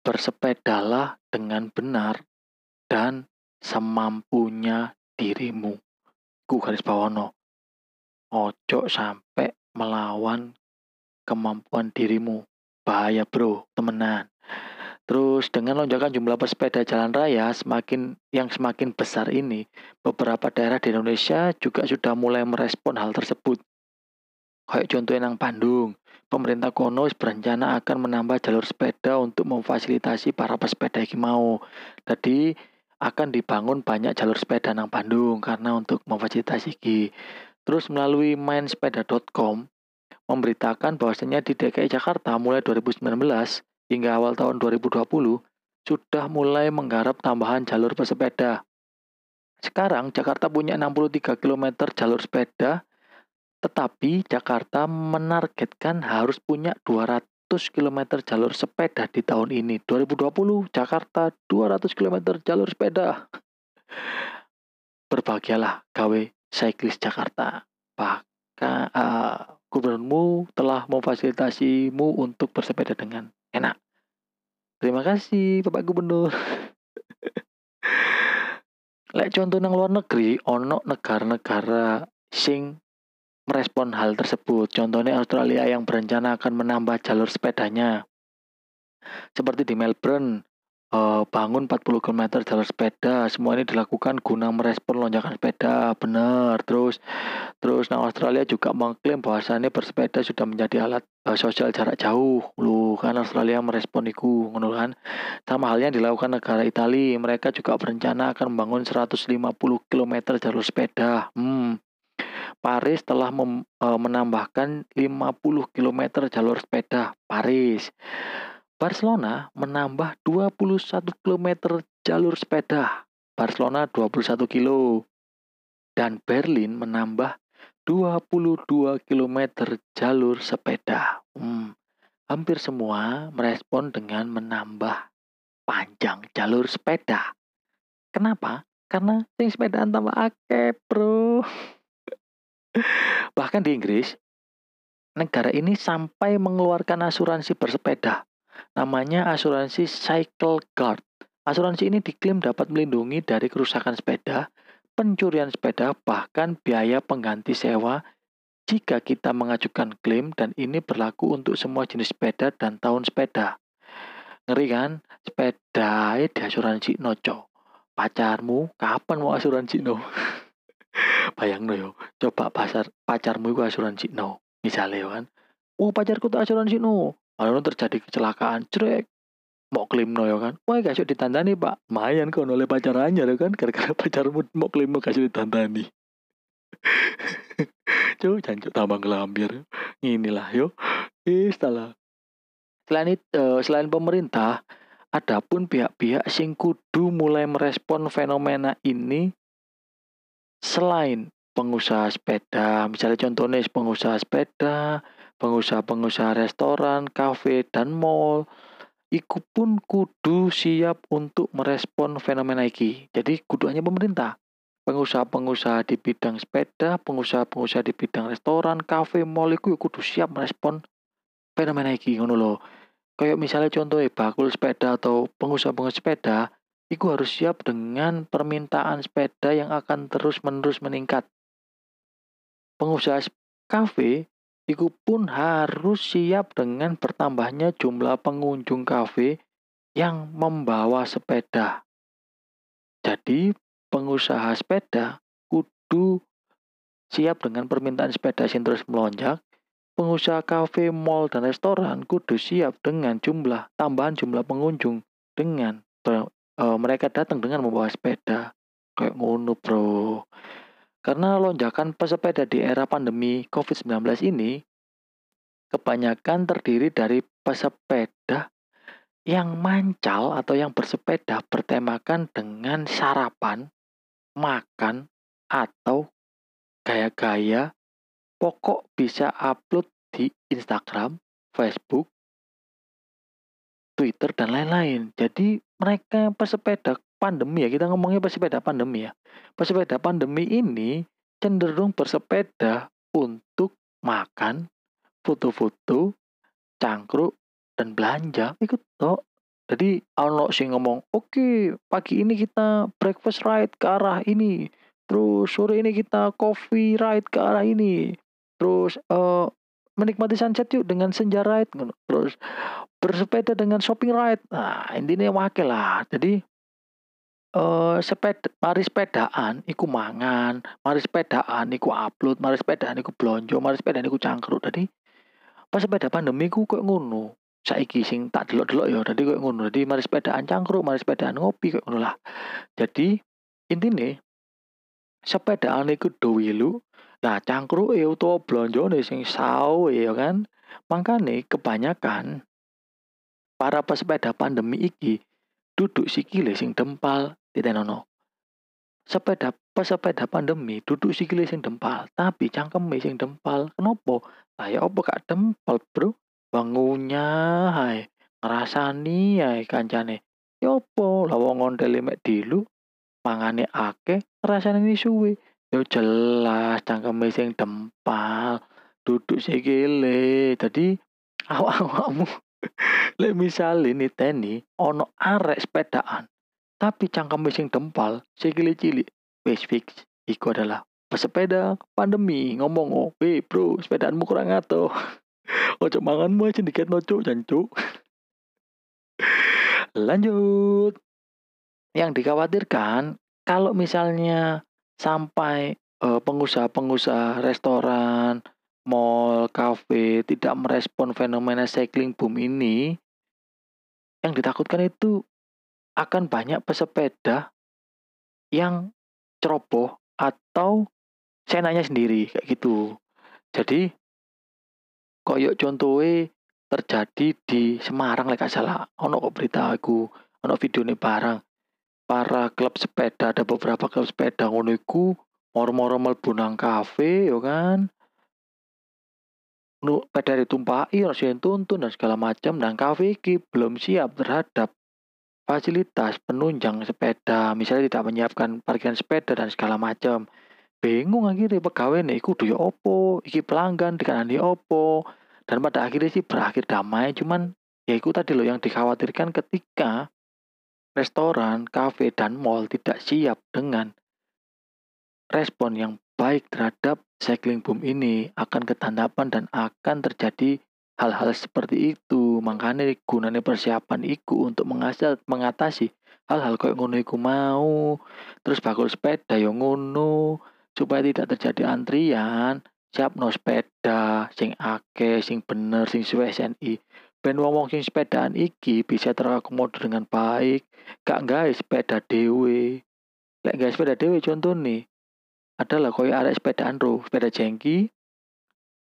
bersepedalah dengan benar dan semampunya dirimu. Ku garis bawono. Ojo sampai melawan kemampuan dirimu. bahaya bro, temenan. Terus dengan lonjakan jumlah pesepeda jalan raya semakin yang semakin besar ini, beberapa daerah di Indonesia juga sudah mulai merespon hal tersebut. Kayak contohnya yang Bandung, pemerintah kono berencana akan menambah jalur sepeda untuk memfasilitasi para pesepeda yang mau. Jadi akan dibangun banyak jalur sepeda nang Bandung karena untuk memfasilitasi iki. Terus melalui mainsepeda.com memberitakan bahwasanya di DKI Jakarta mulai 2019 hingga awal tahun 2020 sudah mulai menggarap tambahan jalur pesepeda. Sekarang Jakarta punya 63 km jalur sepeda, tetapi Jakarta menargetkan harus punya 200 km jalur sepeda di tahun ini. 2020 Jakarta 200 km jalur sepeda. Berbahagialah gawe cyclist Jakarta. Bahkan uh, gubernurmu telah memfasilitasimu untuk bersepeda dengan enak. Terima kasih Bapak Gubernur. Lek contoh nang luar negeri, ono negara-negara sing merespon hal tersebut. Contohnya Australia yang berencana akan menambah jalur sepedanya. Seperti di Melbourne, uh, bangun 40 km jalur sepeda. Semua ini dilakukan guna merespon lonjakan sepeda. Benar. Terus terus nah Australia juga mengklaim bahwasannya bersepeda sudah menjadi alat uh, sosial jarak jauh. Lu kan Australia merespon itu kan. Sama halnya dilakukan negara Italia. Mereka juga berencana akan membangun 150 km jalur sepeda. Hmm. Paris telah mem, uh, menambahkan 50 km jalur sepeda. Paris. Barcelona menambah 21 km jalur sepeda. Barcelona 21 kilo. Dan Berlin menambah 22 km jalur sepeda. Hmm, hampir semua merespon dengan menambah panjang jalur sepeda. Kenapa? Karena sing sepeda tambah akeh, Bro. Bahkan di Inggris, negara ini sampai mengeluarkan asuransi bersepeda namanya asuransi Cycle Guard. Asuransi ini diklaim dapat melindungi dari kerusakan sepeda, pencurian sepeda, bahkan biaya pengganti sewa jika kita mengajukan klaim dan ini berlaku untuk semua jenis sepeda dan tahun sepeda. Ngeri kan? Sepeda di asuransi noco. Pacarmu kapan mau asuransi no? Bayang no yo. Coba pasar pacarmu itu asuransi no. Misalnya kan. Oh pacarku tuh asuransi no. Lalu terjadi kecelakaan, cerek. Mau klaim no ya kan. Wah kasih ditandani pak. Mayan kau oleh pacarannya ya kan. Gara-gara pacarmu mau klaim no kasih ditandani. Coba jancuk tambang gelambir. Inilah yo. Istilah. Selain itu, uh, selain pemerintah, adapun pihak-pihak sing kudu mulai merespon fenomena ini selain pengusaha sepeda, misalnya contohnya pengusaha sepeda, pengusaha-pengusaha restoran, kafe, dan mall iku pun kudu siap untuk merespon fenomena iki. Jadi kudu hanya pemerintah. Pengusaha-pengusaha di bidang sepeda, pengusaha-pengusaha di bidang restoran, kafe, mall iku ya kudu siap merespon fenomena iki ngono loh. Kayak misalnya contoh bakul sepeda atau pengusaha-pengusaha sepeda, iku harus siap dengan permintaan sepeda yang akan terus-menerus meningkat. Pengusaha kafe Iku pun harus siap dengan bertambahnya jumlah pengunjung kafe yang membawa sepeda. Jadi pengusaha sepeda kudu siap dengan permintaan sepeda yang terus melonjak. Pengusaha kafe, mall, dan restoran kudu siap dengan jumlah tambahan jumlah pengunjung dengan uh, mereka datang dengan membawa sepeda. Kayak ngono bro. Karena lonjakan pesepeda di era pandemi COVID-19 ini kebanyakan terdiri dari pesepeda yang mancal atau yang bersepeda bertemakan dengan sarapan, makan, atau gaya-gaya pokok bisa upload di Instagram, Facebook, Twitter, dan lain-lain. Jadi mereka pesepeda pandemi ya, kita ngomongnya pesepeda pandemi ya. Pesepeda pandemi ini cenderung bersepeda untuk makan, foto-foto, cangkruk, dan belanja ikut toh. Jadi ono sih ngomong, oke okay, pagi ini kita breakfast ride ke arah ini, terus sore ini kita coffee ride ke arah ini, terus uh, menikmati sunset yuk dengan senja ride terus bersepeda dengan shopping ride nah intinya wakil lah jadi eh sepeda mari sepedaan iku mangan mari sepedaan iku upload mari sepedaan iku blonjo mari sepedaan iku cangkruk. Tadi pas sepeda pandemi ku kok ngono. Saiki sing tak delok-delok ya tadi kok ngono. Jadi mari sepedaan cangkruk mari sepedaan ngopi kok ngono lah. Jadi intinya sepedaan iku dowilu nah cangkruk ya utawa blonjone sing sawe ya kan? Makanya kebanyakan para pesepeda pandemi iki duduk sikile sing dempal ditenono sepeda pesepeda pandemi duduk sikile sing dempal tapi cangkeme sing dempal. Lah ya apa gak dempal bro? Bangunnya hai ngrasani hai kancane. Ya apa? Lah wong ondele mek dilu mangane akeh rasane suwe. Yo jelas cangkeme sing dempal duduk sikile. Jadi awak-awakmu lek misale niteni ono arek sepedaan tapi cangkeme sing dempal sikile cilik wis fix. Iku adalah pesepeda pandemi ngomong oh eh bro sepedaanmu kurang ngato ojo manganmu aja dikit no cuk. Jancuk lanjut. Yang dikhawatirkan kalau misalnya sampai eh, pengusaha-pengusaha restoran, mall, kafe tidak merespon fenomena cycling boom ini, yang ditakutkan itu akan banyak pesepeda yang ceroboh atau senanya sendiri kayak gitu. Jadi koyok contohnya terjadi di Semarang lek salah. Ono kok berita aku, ono video nih barang para klub sepeda ada beberapa klub sepeda ngono moro-moro mlebu nang kafe yo kan nu sepeda ditumpaki harus tuntun dan segala macam dan iki belum siap terhadap fasilitas penunjang sepeda. Misalnya tidak menyiapkan parkiran sepeda dan segala macam. Bingung akhirnya pegawai nih kudu ya opo? Iki pelanggan dikanani opo? Dan pada akhirnya sih berakhir damai cuman ya itu tadi loh yang dikhawatirkan ketika restoran, kafe, dan mall tidak siap dengan respon yang baik terhadap cycling boom ini akan ketandapan dan akan terjadi hal-hal seperti itu. Makanya gunanya persiapan iku untuk mengasal, mengatasi hal-hal kayak ngono iku mau. Terus bakul sepeda yang ngono supaya tidak terjadi antrian. Siap no sepeda sing ake sing bener sing sesuai SNI ben wong-wong sing sepedaan iki bisa terakomodir dengan baik. Gak gawe sepeda dewe lek gawe sepeda dewe contoh nih adalah koyo arek sepedaan ro sepeda jengki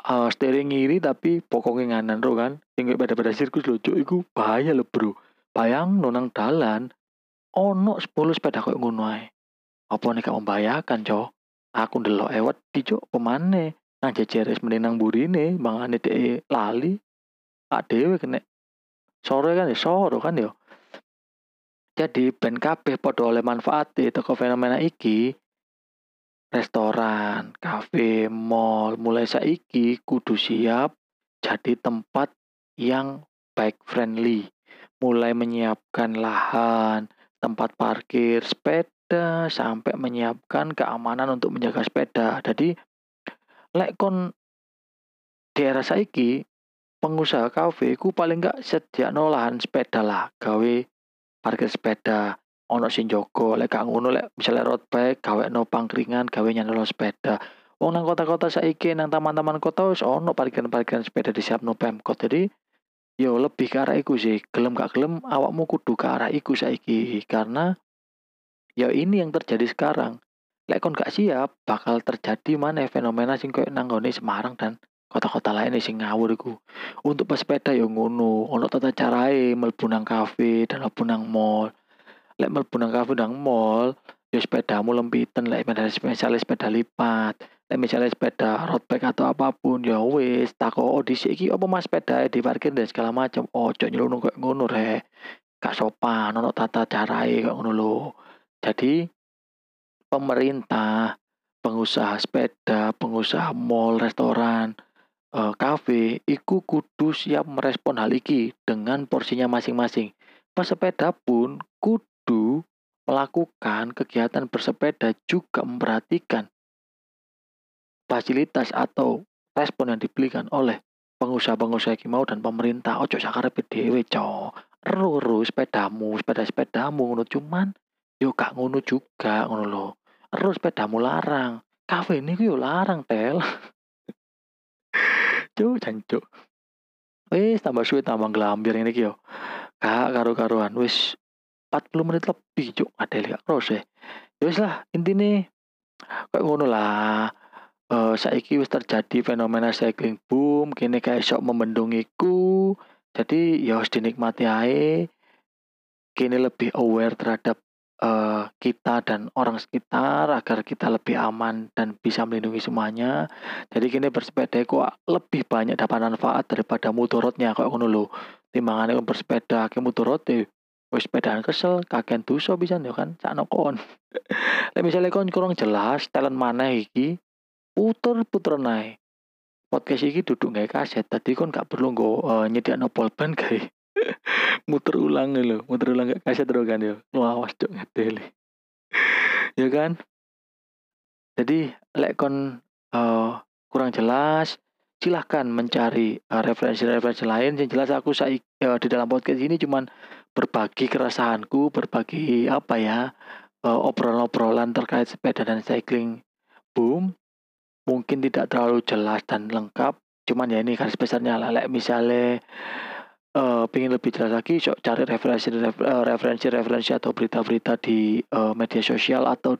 uh, steering ngiri tapi pokoknya nganan ro kan. Sing pada-pada sirkus lucu iku bahaya lho bro. Bayang nonang dalan ono 10 sepeda koyo ngono ae. Apa gak membahayakan cok? Aku ndelok ewet di cok pemane. Nang jejeres menenang burine mangane de lali. Pak dewe kena. Sore kan ya soro kan ya. Jadi ben kabeh padha oleh manfaat teko fenomena iki restoran, kafe, mall mulai saiki kudu siap jadi tempat yang bike friendly. Mulai menyiapkan lahan, tempat parkir sepeda sampai menyiapkan keamanan untuk menjaga sepeda. Jadi lek kon daerah saiki pengusaha kafe ku paling gak sedia lahan sepeda lah gawe parkir sepeda ono sing jogo lek gak ngono lek misalnya road bike gawe no pangkringan gawe nyandolo sepeda. Wong nang kota-kota saiki nang taman-taman kota wis ono parkiran-parkiran sepeda di siap no pemkot jadi yo lebih ke arah iku sih. Gelem gak gelem awakmu kudu ke arah iku saiki. Karena ya ini yang terjadi sekarang. Lek kon gak siap bakal terjadi mana fenomena sing koyo nang Semarang dan kota-kota lain sing ngawur iku. Untuk pesepeda ya ngono, ono tata carae mlebu nang kafe dan mlebu nang mall. Lek mlebu nang kafe nang mall, ya sepedamu lempiten lek misalnya sepeda lipat. Lek misalnya sepeda road bike atau apa pun ya wis tako oh dhisik iki apa Mas sepeda di parkir dan segala macam. Ojo nyelunung kayak ngono rek. Gak sopan, ono tata carae kayak ngono lho. Jadi pemerintah, pengusaha sepeda, pengusaha mall, restoran, uh, kafe iku kudu siap merespon hal iki dengan porsinya masing-masing. Pesepeda pun kudu melakukan kegiatan bersepeda juga memperhatikan fasilitas atau respon yang diberikan oleh pengusaha-pengusaha iki mau dan pemerintah ojo sakarepe dhewe, Cok. Eru-eru sepedamu, sepeda-sepedamu ngono cuman yo gak ngono juga ngono lho. Eru sepedamu larang. Kafe ini yo larang, Tel. Cuk, jancuk. Wis tambah suwe tambah glambir ini yo. Gak karo-karuan. Wis 40 menit lebih, Cuk. Adele gak krose. Ya wis lah, intine kayak ngono lah. Eh saiki wis terjadi fenomena cycling boom, kene kayak sok membendung iku. Jadi ya harus dinikmati ae. Kini lebih aware terhadap eh, kita dan orang sekitar agar kita lebih aman dan bisa melindungi semuanya. Jadi kini bersepeda kok lebih banyak dapat manfaat daripada mutorotnya kok ngono lho. Timbangane bersepeda ke mutorot e wis sepedaan kesel, kakean dosa pisan ya kan sakno kon. Lek misale kon kurang jelas talent maneh iki puter-puter nae. Podcast iki duduk gawe kaset, tadi kon gak perlu nggo uh, nyediakno pulpen gawe muter ulang lho, muter ulang gak kaset terus kan yo. Lawas cuk ngedeli. ya kan? Jadi lek kon uh, kurang jelas silahkan mencari uh, referensi-referensi lain yang jelas aku saik, uh, di dalam podcast ini cuman berbagi keresahanku berbagi apa ya uh, obrolan-obrolan terkait sepeda dan cycling. Boom mungkin tidak terlalu jelas dan lengkap cuman ya ini kan besarnya lah like misalnya uh, pengen lebih jelas lagi cari referensi referensi referensi atau berita-berita di uh, media sosial atau